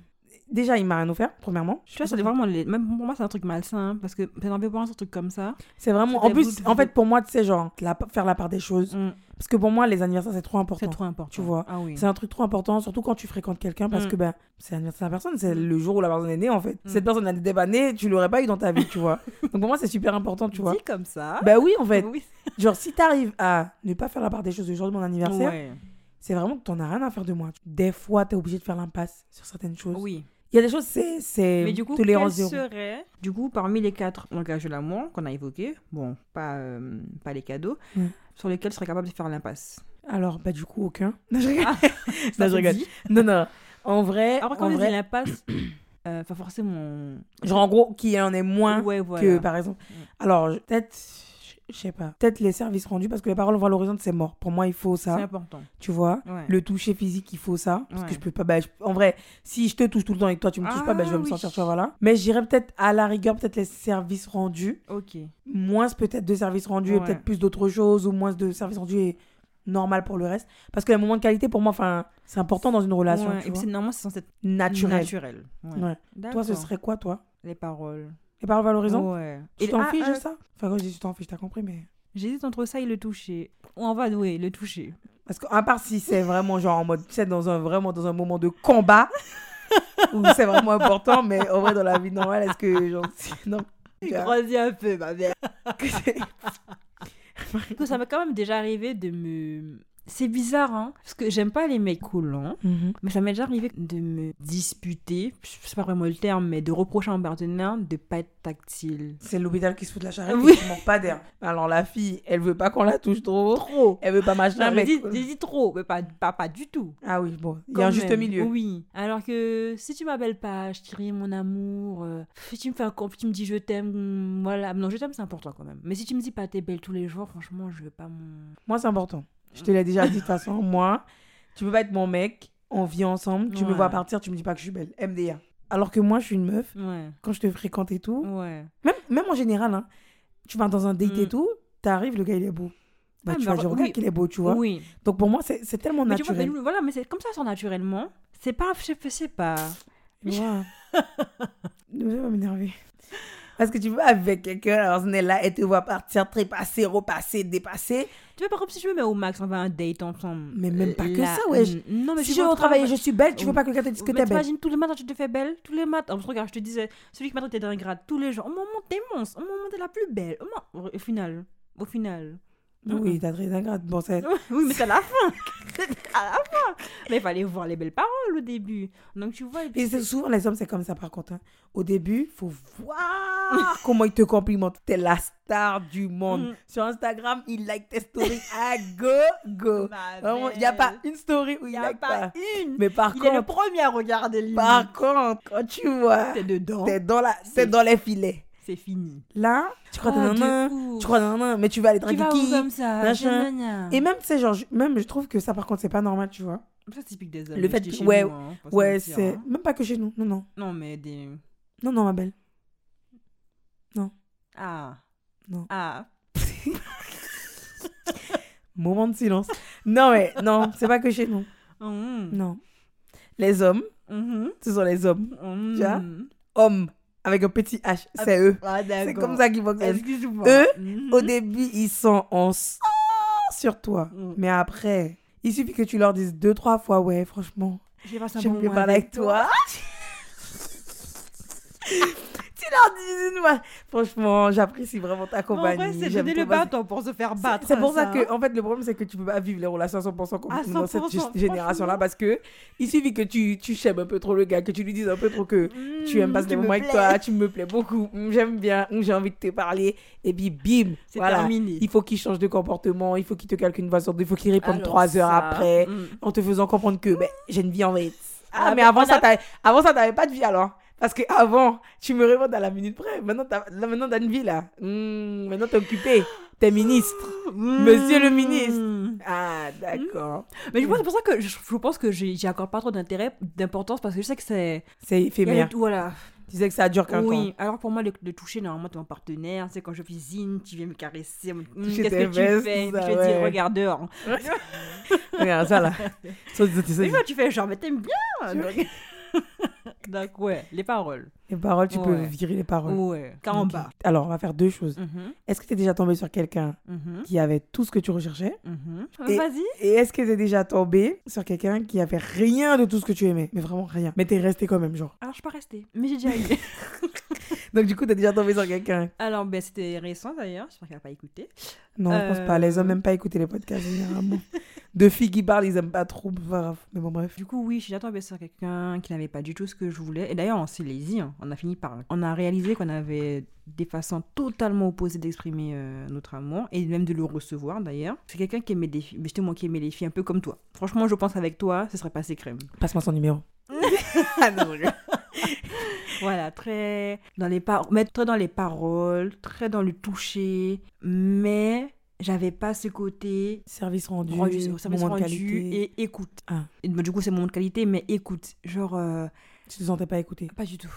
Déjà, il m'a rien offert, premièrement. Tu vois, c'est vraiment. Les... Même pour moi, c'est un truc malsain. hein, parce que t'énervé pour un truc comme ça. C'est vraiment. En plus, en fait, pour moi, tu sais, genre, la- faire la part des choses. Mm, Parce que pour moi, les anniversaires, c'est trop important. C'est trop important. Tu vois. Ah oui. C'est un truc trop important, surtout quand tu fréquentes quelqu'un, parce Mm. que ben, c'est l'anniversaire de la personne, c'est le jour où la personne est née, en fait. Mm. Cette personne n'était pas née, tu l'aurais pas eu dans ta vie, tu vois. Donc pour moi, c'est super important, tu vois. Comme ça. Bah oui, en fait. Oui. Genre, si t'arrives à ne pas faire la part des choses le jour de mon anniversaire, Ouais. c'est vraiment que t'en as rien à faire de moi. Des fois, t'es obligé de faire l'impasse sur certaines choses. Oui. Il y a des choses, c'est. c'est Mais du coup, zéro. serait, du coup, parmi les quatre langages de l'amour qu'on a évoqués, bon, pas, euh, pas les cadeaux, Mm. sur lesquels tu serais capable de faire l'impasse Alors, bah du coup, aucun. Non, je rigole. Ah, Non, je rigole. Non, non. En vrai, Alors, quand en vrai l'impasse, euh, pas forcément. genre en gros, qui en est moins ouais, voilà. que par exemple. Mm. Alors, je- peut-être, je- sais pas, peut-être les services rendus parce que les paroles valorisantes c'est mort. Pour moi, il faut C'est ça, important. tu vois? Ouais. Le toucher physique, il faut ça parce que je peux pas. bah, je- en vrai, si je te touche tout le temps et que toi tu me touches pas, bah, je vais Ah, me oui. sentir, tu vois, voilà. Mais j'irais peut-être à la rigueur, peut-être les services rendus, Ok. moins peut-être de services rendus et peut-être plus d'autres choses ou moins de services rendus et normal pour le reste. Parce que les moments de qualité, pour moi, enfin, c'est important dans une relation, tu Et puis, c'est normalement, c'est censé être Naturel. naturel. Toi, ce serait quoi, toi? Les paroles. Les paroles valorisantes? Ouais. Tu t'en ah, fiches ah, de ça? Enfin, quand je dis tu t'en fiches, t'as compris, mais. J'hésite entre ça et le toucher. On va, oui, le toucher. Parce qu'à part si c'est vraiment genre en mode, tu sais, dans un, vraiment dans un moment de combat, où c'est vraiment important, mais en vrai, dans la vie normale, est-ce que genre. Non. Grandis un peu, ma mère. ça m'est quand même déjà arrivé de me. C'est bizarre, hein. Parce que j'aime pas les mecs coulants. Mhm. Mais ça m'est déjà arrivé de me disputer, c'est pas vraiment le terme, mais de reprocher à mon partenaire de pas être tactile. C'est l'hôpital qui se fout de la charrette Oui. et qui manque pas d'air. Alors la fille, elle veut pas qu'on la touche trop. Trop Elle veut pas machin, Non, mais. j'ai dit trop, mais pas, pas, pas du tout. Ah oui, bon, il y a un juste milieu. Oui. Alors que si tu m'appelles pas, je dirais mon amour, euh, si tu me fais un compte, tu me dis je t'aime, voilà. Non, je t'aime, c'est important quand même. Mais si tu me dis pas t'es belle tous les jours, franchement, je veux pas mon. Moi, c'est important. Je te l'ai déjà dit de toute façon. Moi, tu peux pas être mon mec. On vit ensemble. Tu me vois partir, tu me dis pas que je suis belle. MDA. Alors que moi, je suis une meuf. Ouais. Quand je te fréquente et tout, Ouais. même, même en général, hein, tu vas dans un date et Mm. tout, t'arrives, le gars, il est beau. Bah, Ah, tu vas dire, oui. regarde qu'il est beau, tu vois. Oui. Donc pour moi, c'est tellement Mais tu vois, naturel. mais voilà, mais c'est comme ça, naturellement. C'est pas, je sais- pas. Tu vois. Ne vais pas m'énerver. Parce que tu vas avec quelqu'un, alors on est là, et te voit partir, trépasser, repasser, dépasser. Tu vois, par exemple, si je me mets au max, on va un date ensemble. Mais même pas que Là, ça, Non, mais si je vais au travail je suis belle, tu veux pas que quelqu'un te dise que t'es belle. t'imagines, tous les matins, tu te fais belle. Tous les matins. Oh, regarde, je te disais, celui qui m'a traité d'un grade, tous les jours. Au moment, t'es monstre. Au moment, t'es la plus belle. Au, moment- au final. Au final. Oui, t'as très ingrate. Bon, c'est... Oui, mais c'est à la fin. C'est à la fin. Mais il fallait voir les belles paroles au début. Donc, tu vois. et puis Et c'est c'est- souvent les hommes, c'est comme ça par contre. hein. Au début, faut voir comment ils te complimentent. T'es la star du monde. Mm. Sur Instagram, ils like tes stories à go, go. Ma Vraiment, il n'y a pas une story où Il ils y a like pas pas. une. Mais par Il est le contre, premier à regarder limite. par contre, quand tu vois, T'es dedans. t'es dans, la, t'es dans les filets. C'est fini. Là, tu crois Oh, t'es de nanan, ouf. tu crois mais tu vas aller draguer qui comme ça. Et même, tu sais, genre, même je trouve que ça, par contre, c'est pas normal, tu vois. Ça, c'est typique des hommes. Le fait que- chez ouais, nous, hein, Ouais, c'est. hein. Même pas que chez nous. Non, non. Non, mais des. Non, non, ma belle. Ah. Non. Ah. Moment de silence. Non, mais non, c'est pas que chez nous. Mhm. Non. Les hommes, Mhm. ce sont les hommes. Tu vois? Hommes, avec un petit H, c'est eux. Ah, C'est comme ça qu'ils fonctionnent. Excuse-moi. Eux, Mhm. Au début, ils sont en sang sur toi. Mm. Mais après, il suffit que tu leur dises deux, trois fois, ouais, franchement, J'ai passé un bon avec toi. tu leur moi. Franchement, j'apprécie vraiment ta En compagnie. vrai, c'est donner le bâton pour se faire battre. C'est pour ça hein. que, en fait, le problème, c'est que tu peux pas vivre les relations à 100% comme dans cette 100%, génération-là parce que il suffit que tu, tu chèmes un peu trop le gars, que tu lui dises un peu trop que tu aimes passer Mmh, me moments avec toi, tu me plais beaucoup, mm, j'aime bien, mm, j'ai envie de te parler, et puis bim, C'est voilà. terminé. Il faut qu'il change de comportement, il faut qu'il te calcule une façon, il faut qu'il réponde Alors trois heures ça, après, en te faisant comprendre que ben, j'ai une vie en fait. Ah, Ah, mais mais avant ça, a- t'avais- avant ça, t'avais pas de vie alors. Parce que avant, tu me réponds à la minute près. Maintenant, là, maintenant, t'as une vie là. Hmm, maintenant, t'es occupé. T'es ministre. Monsieur le ministre. Ah, d'accord. Mais je pense- c'est pour ça que je, je pense que j'ai j'ai encore pas trop d'intérêt, d'importance parce que je sais que c'est. C'est éphémère. Voilà. Tu sais que ça dure qu'un Oui, temps. alors pour moi, le, le toucher, normalement, tu es mon partenaire. C'est quand je cuisine, tu viens me caresser. Qu'est-ce tes que tu fais? ça, Je ouais. dis, regarde. Regarde ça là. Et toi, tu fais genre, mais t'aimes bien. Donc... Donc, ouais, les paroles. Les paroles, tu peux virer les paroles. Ouais, Ok. bas. Alors, on va faire deux choses. Mhm, Est-ce que tu es déjà tombé sur quelqu'un mhm, qui avait tout ce que tu recherchais mhm. Et- Vas-y. Et est-ce que tu es déjà tombé sur quelqu'un qui avait rien de tout ce que tu aimais? Mais vraiment rien. Mais t'es resté quand même, genre. Alors, je suis pas restée, mais j'ai déjà eu. Donc, du coup, t'es déjà tombé sur quelqu'un. Alors, ben, c'était récent d'ailleurs. J'espère qu'elle va pas écouté. Non, je pense pas. Les hommes Euh. n'aiment pas écouter les podcasts, généralement. de filles qui parlent, ils aiment pas trop. Pas. Mais bon, bref. Du coup, oui, je suis déjà tombée sur quelqu'un qui n'avait pas du tout ce que je voulais. Et d'ailleurs, on s'est lazy. hein. On a fini par. On a réalisé qu'on avait des façons totalement opposées d'exprimer euh, notre amour et même de le recevoir d'ailleurs. C'est quelqu'un qui aimait des filles, mais justement qui aimait les filles un peu comme toi. Franchement, je pense avec toi, ce serait passé crème. Passe-moi son numéro. ah non, Voilà, très dans les par... mais très dans les paroles, très dans le toucher, mais j'avais pas ce côté Service rendu, rendu, service moment de rendu qualité. et écoute. Ah. Et, bah, du coup, c'est mon de qualité, mais écoute. Genre, euh, Tu te sentais pas écouté. Pas du tout.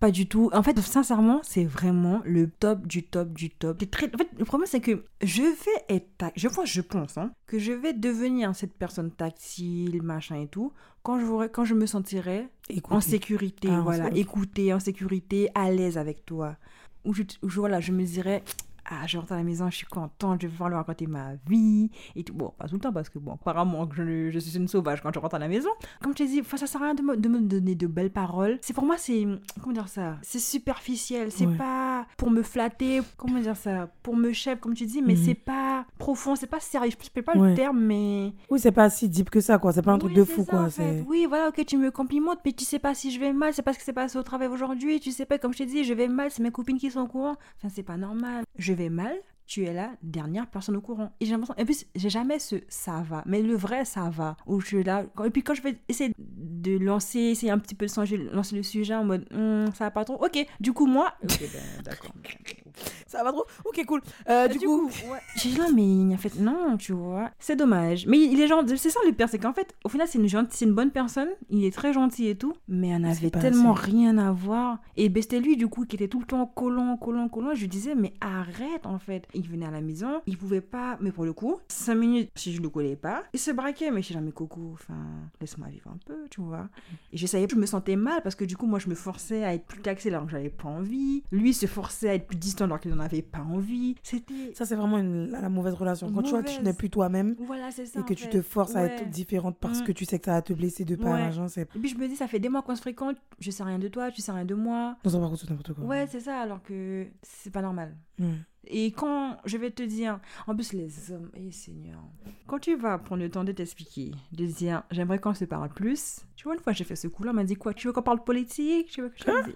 Pas du tout. En fait, sincèrement, c'est vraiment le top du top du top. Très... En fait, le problème, c'est que je vais être... Je vois, je pense, hein, que je vais devenir cette personne tactile, machin et tout, quand je, voudrais- quand je me sentirai Écoutez. en sécurité, Ah, voilà, écoutée, en sécurité, à l'aise avec toi. Où je, où je- voilà, je me dirais, ah, je rentre à la maison, je suis contente, je vais pouvoir lui raconter ma vie et tout. Bon, pas tout le temps parce que, bon, apparemment, que je, je suis une sauvage quand je rentre à la maison. Comme je t'ai dit, ça sert à rien de me, de me donner de belles paroles. C'est pour moi, c'est, comment dire ça? C'est superficiel, c'est Ouais. pas pour me flatter, comment dire ça? Pour me chef, comme tu dis, mais Mhm. c'est pas profond, c'est pas sérieux. Je sais pas Ouais. le terme, mais Oui, c'est pas si deep que ça, quoi. C'est pas un truc oui, de c'est fou, ça, quoi. en fait. C'est... Oui, voilà, ok, tu me complimentes, mais tu sais pas si je vais mal, c'est pas ce qui s'est passé au travail aujourd'hui, tu sais pas, comme je t'ai dit, je vais mal, c'est mes copines qui sont au courant. Enfin, c'est pas normal. Je vais mal, tu es la dernière personne au courant. Et j'ai l'impression, en plus, j'ai jamais ce ça va, mais le vrai ça va, où je suis là. Et puis quand je vais essayer de lancer, essayer un petit peu de changer, lancer le sujet en mode, Hum, ça va pas trop, ok, du coup, moi. Ok, ben, d'accord. Ça va trop Ok, cool. Euh, du, coup, ouais. J'ai dit non, mais en fait, non, tu vois. C'est dommage. Mais il est gentil. C'est ça le pire, c'est qu'en fait, au final, c'est une, gentille, c'est une bonne personne. Il est très gentil et tout. Mais on avait pas tellement assez. rien à voir. Et ben, c'était lui, du coup, qui était tout le temps collant, collant, collant. Je lui disais, mais arrête, en fait. Il venait à la maison, il pouvait pas. Mais pour le coup, cinq minutes, si je le collais pas, il se braquait. Mais je suis jamais coco, enfin, laisse-moi vivre un peu, tu vois. Et j'essayais, je me sentais mal parce que du coup, moi, je me forçais à être plus taxée alors que j'avais pas envie. Lui se forçait à être plus distant alors qu'il n'en avait pas envie. C'était. ça, c'est vraiment une- la, la mauvaise relation. Quand tu vois que tu n'es plus toi-même Voilà, c'est ça. et que tu fait. te forces à être différente parce Mm. que tu sais que ça va te blesser de pas Ouais. l'argent. Et puis je me dis, ça fait des mois qu'on se fréquente, je sais rien de toi, tu sais rien de moi. Par contre, c'est n'importe quoi. Ouais, c'est ça, alors que c'est pas normal. Ouais. Et quand je vais te dire, en plus les hommes, eh Seigneur, quand tu vas prendre le temps de t'expliquer, de dire, j'aimerais qu'on se parle plus. Tu vois, une fois j'ai fait ce coup-là, on m'a dit quoi Tu veux qu'on parle politique? Tu veux que je envie.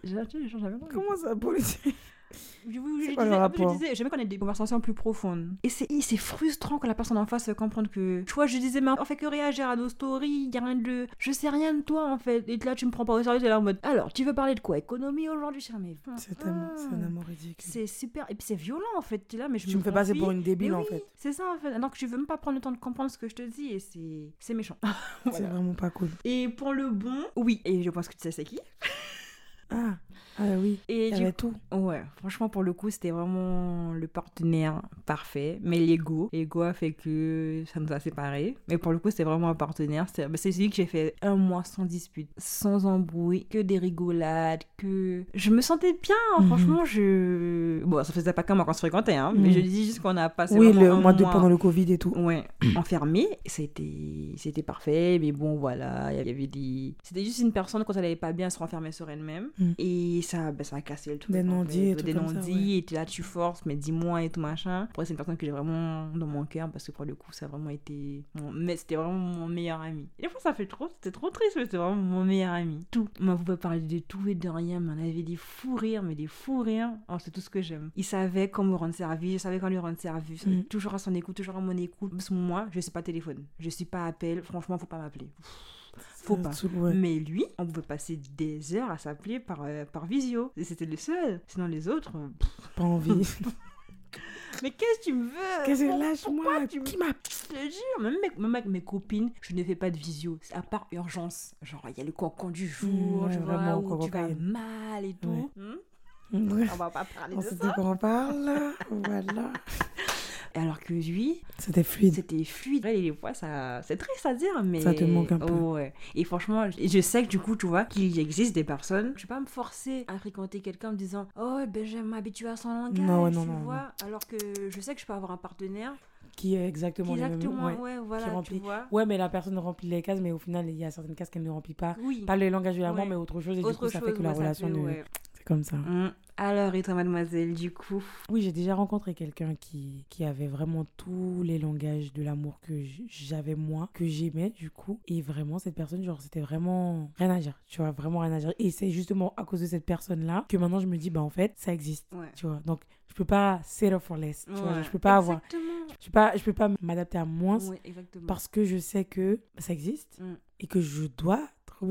Comment ça, politique? Je, oui, C'est je quoi le disais, je disais, j'aimais qu'on ait des conversations plus profondes. Et c'est c'est frustrant que la personne en face comprenne que. Tu vois, je disais, mais on fait que réagir à nos stories, y a rien de. Je sais rien de toi en fait. Et là, tu me prends pas au sérieux, t'es là en mode. Alors, tu veux parler de quoi? Économie aujourd'hui? Là, mais. C'est tellement... ah, c'est un amour ridicule. C'est super. Et puis c'est violent en fait. Tu es là, mais je Tu me fais passer pour une débile, en fait. C'est ça en fait. Donc, tu veux même pas prendre le temps de comprendre ce que je te dis et c'est c'est méchant. C'est vraiment pas cool. Et pour le bon, oui. Et je pense que tu sais c'est qui. Ah, ah oui. Et Il y avait tout. Ouais, franchement, pour le coup, c'était vraiment le partenaire parfait. Mais l'ego, l'ego a fait que ça nous a séparés. Mais pour le coup, c'était vraiment un partenaire. C'est bah, c'est celui que j'ai fait un mois sans dispute, sans embrouille, que des rigolades, que. Je me sentais bien, hein, Mhm. franchement. Je. Bon, ça faisait pas qu'un mois qu'on se fréquentait, hein, mais Mhm. je dis juste qu'on a passé. Oui, le mois de pendant le Covid et tout. Ouais, enfermé, c'était c'était parfait, mais bon voilà, il y avait des c'était juste une personne quand elle allait pas bien, elle se renfermait sur elle-même Mm. et Et ça, ben, ça a cassé le truc. Des non-dits et tout Des non-dits, et t'es là, tu forces, mais dis-moi et tout machin. Après, c'est une personne que j'ai vraiment dans mon cœur parce que pour le coup, ça a vraiment été. mon- Mais c'était vraiment mon meilleur ami. Et des fois, ça fait trop. C'était trop triste, mais c'était vraiment mon meilleur ami. Tout. On pouvait parler de tout et de rien, mais on avait des fous rires, mais des fous rires. Oh, c'est tout ce que j'aime. Il savait quand me rendre service, je savais quand lui rendre service. Mm. Toujours à son écoute, toujours à mon écoute. Parce que moi, je sais pas téléphone. Je suis pas appel. Franchement, faut pas m'appeler. Faut Ça pas. ouais. Mais lui, on pouvait passer des heures à s'appeler par, euh, par visio. Et c'était le seul. Sinon, les autres. euh, pff. Pas envie. Mais qu'est-ce que tu me veux? Qu'est-ce que lâche-moi? tu Qui m'a Je te jure, même avec, même avec mes copines, je ne fais pas de visio. C'est à part urgence. Genre, il y a le cancan du jour, ouais, tu vois, vraiment, où tu vas mal et tout. Ouais. Hmm Ouais. On va pas parler On de sait de ça. quoi on parle. Voilà. Et alors que lui, C'était fluide. c'était fluide. Ouais, des fois, ça... c'est triste à dire, mais. Ça te manque un peu. Oh, ouais. Et franchement, je sais que du coup, tu vois, qu'il existe des personnes. Je vais pas me forcer à fréquenter quelqu'un en me disant Oh, ben, je vais m'habituer à son langage. Non, ouais, non, tu non, vois. Alors que je sais que je peux avoir un partenaire Qui est exactement qui, les mêmes. exactement, ouais. ouais, voilà, tu remplit. vois. Ouais, mais la personne remplit les cases, mais au final, il y a certaines cases qu'elle ne remplit pas. Oui. Pas le langage de l'amour, Ouais. mais autre chose. Et Autre du coup, ça fait que la relation fait, ne. C'est comme ça. Mm. Alors, et toi, mademoiselle, du coup? Oui, j'ai déjà rencontré quelqu'un qui, qui avait vraiment tous les langages de l'amour que j'avais moi, que j'aimais du coup. Et vraiment, cette personne, genre, c'était vraiment rien à dire. Tu vois, vraiment rien à dire. Et c'est justement à cause de cette personne-là que maintenant je me dis, bah en fait, ça existe. Ouais. Tu vois, donc je peux pas settle for less. Tu vois, je peux pas avoir. Exactement. Je peux pas, je peux pas m'adapter à moins Ouais, exactement. parce que je sais que ça existe Mm. et que je dois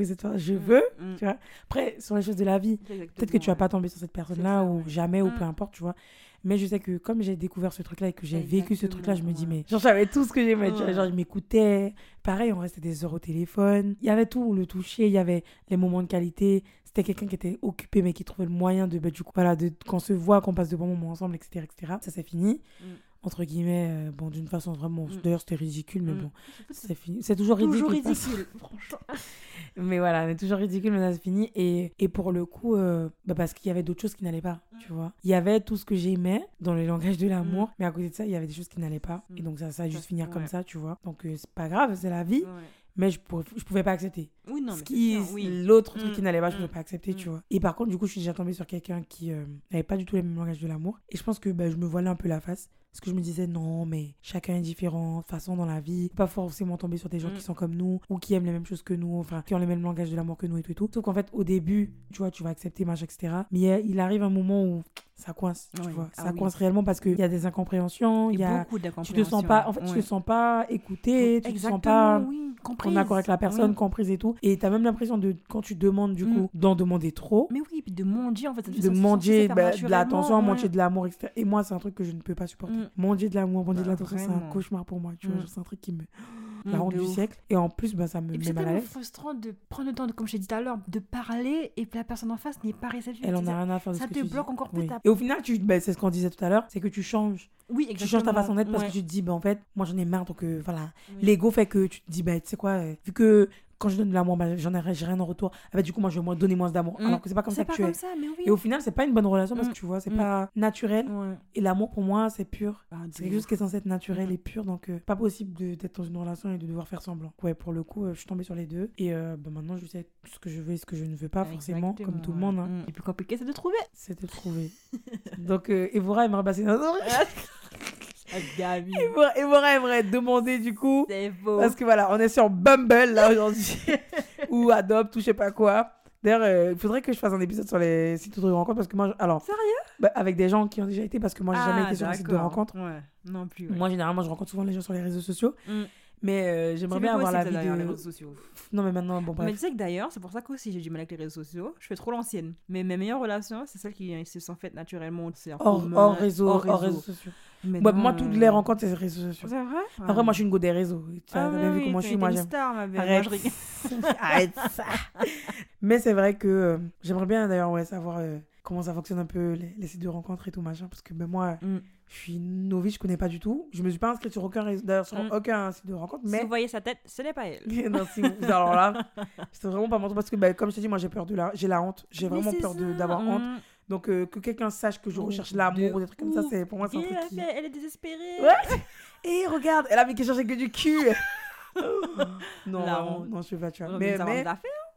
cette personne. Je Mm, veux. mm. Tu vois. Après, sur les choses de la vie, Peut-être que tu vas pas tomber sur cette personne-là ou ouais. jamais ou Mm. peu importe, tu vois. Mais je sais que comme j'ai découvert ce truc-là et que j'ai vécu ce truc-là, je me dis, mais genre, j'avais tout ce que j'aimais. tu vois. Ouais. Genre, il m'écoutait. Pareil, on restait des heures au téléphone. Il y avait tout, le toucher, il y avait les moments de qualité. C'était quelqu'un qui était occupé, mais qui trouvait le moyen de, bah, du coup, voilà, de, qu'on se voit, qu'on passe de bons moments ensemble, etc. etc. Ça, c'est fini. Mm. Entre guillemets, euh, bon, d'une façon vraiment. Mm. D'ailleurs, c'était ridicule, mais Mm. bon, c'est fini. C'est toujours ridicule. Toujours ridicule, franchement. Mais voilà, mais toujours ridicule, mais ça c'est fini. Et, et pour le coup, euh, bah parce qu'il y avait d'autres choses qui n'allaient pas, tu vois. Il y avait tout ce que j'aimais dans le langage de l'amour, mais à côté de ça, il y avait des choses qui n'allaient pas. Et Mm. donc ça, ça a juste finir comme ça, tu vois. Donc euh, c'est pas grave, c'est la vie, Ouais. mais je pouvais, je pouvais pas accepter. Oui, non, ce mais qui, oui. l'autre truc Mm, qui n'allait pas, je mm, pouvais pas accepter, tu mm. vois. Et par contre, du coup, je suis déjà tombée sur quelqu'un qui euh, n'avait pas du tout les mêmes langages de l'amour. Et je pense que bah, je me voilais un peu la face. Parce que je me disais, non, mais chacun est différent, de toute façon, dans la vie. Pas forcément tomber sur des gens Mm. qui sont comme nous, ou qui aiment les mêmes choses que nous, enfin, qui ont les mêmes langages de l'amour que nous et tout et tout. Sauf qu'en fait, au début, tu vois, tu vas accepter, machin, etc. Mais il arrive un moment où ça coince, tu Oui. vois. Ah ça oui. coince réellement parce qu'il y a des incompréhensions, il y a. beaucoup Tu te sens pas, en fait, tu te sens pas écouté, tu te sens pas en accord avec la personne, comprise et tout. Et t'as même l'impression de, quand tu demandes, du Mm. coup, d'en demander trop, Mais oui, puis de mendier en fait. de ça bah, de l'attention, ouais. de l'amour, etc. Et moi, c'est un truc que je ne peux pas supporter. Mm. Manger de l'amour, manger de Bah, l'attention, c'est un cauchemar pour moi. Tu vois, Mm. c'est un truc qui me. Mm, La honte du ouf. siècle. Et en plus, bah, ça me Et met c'est mal à l'aise. frustrant de prendre le temps, de, comme je t'ai dit tout à l'heure, de parler et puis la personne en face n'est pas réceptive. Elle en C'est- a rien à faire de ça ce que te tu bloque encore plus Oui. ta- Et au final, tu, bah, c'est ce qu'on disait tout à l'heure, c'est que tu changes. Oui, exactement. Tu changes ta façon d'être parce ouais. que tu te dis, bah, en fait, moi j'en ai marre, donc euh, voilà. Oui. L'ego fait que tu te dis, bah, tu sais quoi, euh, vu que quand je donne de l'amour, bah, j'en ai, rien en retour. Ah, bah, du coup, moi je vais moins donner moins d'amour. Mm. Alors que c'est pas comme ça C'est que pas tu comme es. ça, mais oui. Et au final, c'est pas une bonne relation parce Mm. que tu vois, c'est Mm. pas naturel. Ouais. Et l'amour pour moi, c'est pur. Ah, de C'est quelque chose qui est censé être naturel Mhm. et pur, donc euh, pas possible de- d'être dans une relation et de devoir faire semblant. Ouais, pour le coup, euh, je suis tombée sur les deux. Et euh, bah, maintenant, je sais ce que je veux et ce que je ne veux pas, forcément, Exactement, comme tout le monde. hein. Mm. Et plus compliqué, c'est de trouver. C'était trouvé. donc, euh, Evora aimerait passer dans Gabi. Evora, Evora aimerait demander du coup. C'est faux. Parce que voilà, on est sur Bumble là aujourd'hui. ou Adopt ou je sais pas quoi. D'ailleurs, euh, il faudrait que je fasse un épisode sur les sites de rencontre parce que moi, alors, Sérieux? bah, avec des gens qui ont déjà été parce que moi, j'ai jamais Ah, été sur un site de d'accord. rencontre. Ouais, non plus. ouais. Moi, généralement, je rencontre souvent les gens sur les réseaux sociaux. Mm. Mais euh, j'aimerais bien avoir la d'ailleurs, les réseaux sociaux. Non, mais maintenant, bon, Mais bref. tu sais que d'ailleurs, c'est pour ça qu'aussi j'ai du mal avec les réseaux sociaux. Je fais trop l'ancienne. Mais mes meilleures relations, c'est celles qui se sont faites naturellement. C'est Hors, hors réseau, hors, hors réseaux sociaux. Mais Ouais, moi, toutes euh, les rencontres, c'est les réseaux sociaux. C'est vrai? Après, moi, je suis une go des réseaux. Tu as Ah, bien vu comment je suis, moi, j'aime. star, ma belle. Arrête. Arrête ça. Mais c'est vrai que euh, j'aimerais bien d'ailleurs ouais, savoir euh, comment ça fonctionne un peu les, les sites de rencontres et tout machin. Parce que ben, moi, Mm. je suis novice, je connais pas du tout. Je me suis pas inscrite sur aucun, d'ailleurs, sur Mm. aucun site de rencontre. Si Mais vous voyez sa tête, ce n'est pas elle. non, si vous- alors là, c'est vraiment pas mon truc. Parce que ben, comme je te dis, moi j'ai peur de la, j'ai la honte. J'ai vraiment peur d'avoir honte. mm. Donc euh, que quelqu'un sache que je Oh, recherche l'amour ou des trucs comme ça, c'est pour moi c'est un truc elle, qui. elle est désespérée. Ouais. Et regarde, elle a mis chose avec que du cul. non, honte. non, je sais pas, tu vois. Mais, mais.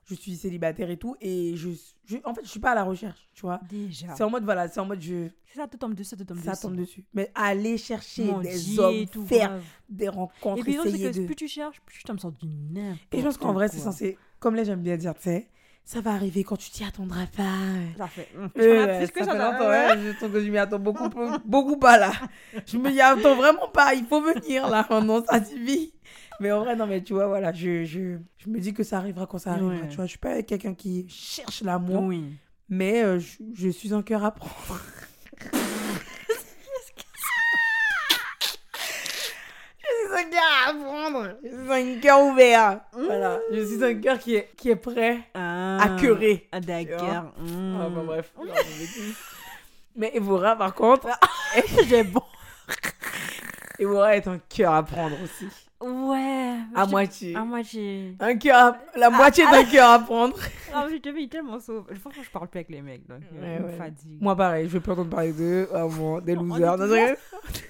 Je suis célibataire et tout. Et je, je- en fait, je suis pas à la recherche, tu vois. Déjà. C'est en mode, voilà, c'est en mode, je, Ça te tombe dessus, ça te tombe ça dessus. tombe dessus. Mais aller chercher Mon des Dieu, hommes, tout, faire grave. des rencontres, Et puis, essayer que de... plus tu cherches, plus tu tombes sur du n'importe Et je pense qu'en vrai, c'est censé, comme là j'aime bien dire, tu sais, ça va arriver quand tu t'y attendras pas. Ça fait. Euh, que ça fait longtemps, ouais, je trouve que je m'y attends beaucoup, beaucoup pas là. Je me y attends vraiment pas, il faut venir là, non, ça suffit. Mais en vrai, non, mais tu vois, voilà, je, je, je me dis que ça arrivera quand ça arrivera. Ouais. Tu vois, je suis pas quelqu'un qui cherche l'amour, Oui. mais euh, je, je suis un cœur à prendre. Je suis un cœur à prendre. Je suis un cœur ouvert. Voilà, je suis un cœur qui est, qui est prêt Ah, à cœurer. Ah, d'accord. Ah, bah, bref. Mais Evora, par contre, J'ai bon. Evora est un cœur à prendre aussi. Ouais. À je- moitié. À moitié. Un cœur à- La moitié d'un cœur à prendre. Ah, mais je deviens tellement sauve. Franchement, je parle plus avec les mecs, donc euh, Ouais, fatigue. Moi, pareil, je vais plus entendre parler d'eux. Ah, bon, des losers. Non, je.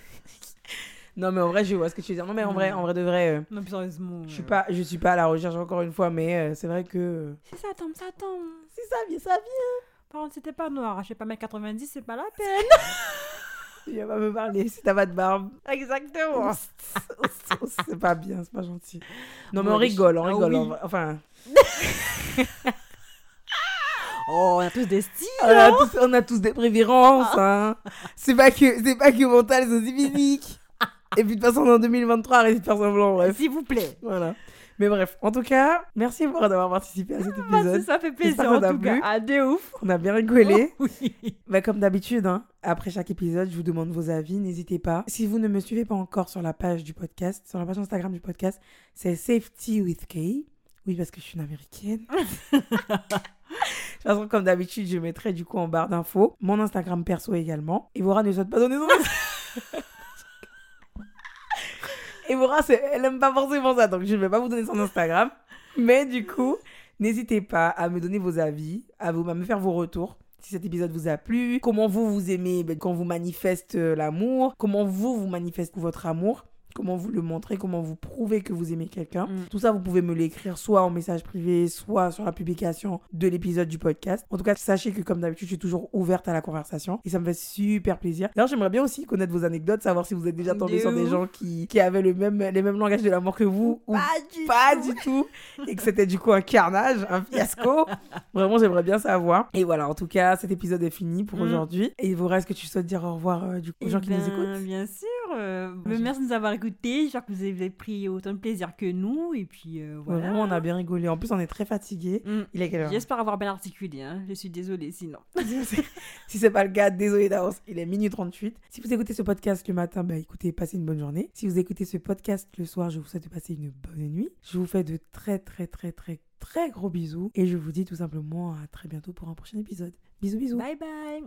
Non, mais en vrai, je vois ce que tu veux dire. Non, mais en vrai, en vrai de vrai, euh, Non, plus sérieusement. je suis euh, pas, je suis pas à la recherche encore une fois, mais euh, c'est vrai que Si ça tombe, ça tombe. si ça vient, ça vient. Par contre, c'était pas noir. Je sais pas, mais 90, c'est pas la peine. Tu vas pas me parler si t'as pas de barbe. Exactement. c'est pas bien, c'est pas gentil. Non, mais on rigole, on ah rigole. oui. en vrai. Enfin, Oh, on a tous des styles. on a tous, on a tous des préférences. Hein. C'est pas que, c'est pas que mental, c'est aussi physique. Et puis de toute façon, on est en 2023, arrêtez de faire semblant. S'il vous plaît. Voilà. Mais bref, en tout cas, merci pour d'avoir participé à cet Bah, épisode. ça fait plaisir en tout cas. Ah, de ouf. On a bien rigolé. Oui. Bah, comme d'habitude, hein, après chaque épisode, je vous demande vos avis. N'hésitez pas. Si vous ne me suivez pas encore sur la page du podcast, sur la page Instagram du podcast, c'est Safety with Kay. Oui, parce que je suis une américaine. de toute façon, comme d'habitude, je mettrai du coup en barre d'infos mon Instagram perso également. Evora ne souhaite pas donner son Evora, c'est- elle aime pas forcément ça, donc je ne vais pas vous donner son Instagram. Mais du coup, n'hésitez pas à me donner vos avis, à, vous, à me faire vos retours. Si cet épisode vous a plu, comment vous vous aimez ben, quand vous manifeste euh, l'amour, comment vous vous manifestez votre amour, comment vous le montrez, comment vous prouvez que vous aimez quelqu'un. Mm. Tout ça, vous pouvez me l'écrire soit en message privé, soit sur la publication de l'épisode du podcast. En tout cas, sachez que comme d'habitude, je suis toujours ouverte à la conversation et ça me fait super plaisir. D'ailleurs, j'aimerais bien aussi connaître vos anecdotes, savoir si vous êtes déjà tombé De sur des gens qui, qui avaient le même, les mêmes langages de l'amour que vous ou Pas du pas tout. du tout et que c'était du coup un carnage, un fiasco. Vraiment, j'aimerais bien savoir. Et voilà, en tout cas, cet épisode est fini pour Mm. aujourd'hui. Et il vous reste que tu souhaites dire au revoir euh, du coup, aux Eh gens qui nous ben, écoutent Bien sûr. Euh, merci de nous avoir écoutés. J'espère que vous avez pris autant de plaisir que nous. Et puis euh, voilà. Vraiment, on a bien rigolé. En plus, on est très fatigué. Mm. Il est quelle heure J'espère avoir bien articulé. Hein. Je suis désolée sinon. si c'est pas le cas, désolé d'avance, il est minuit 38. Si vous écoutez ce podcast le matin, bah écoutez, passez une bonne journée. Si vous écoutez ce podcast le soir, je vous souhaite de passer une bonne nuit. Je vous fais de très très très très très gros bisous et je vous dis tout simplement à très bientôt pour un prochain épisode. Bisous bisous. Bye bye.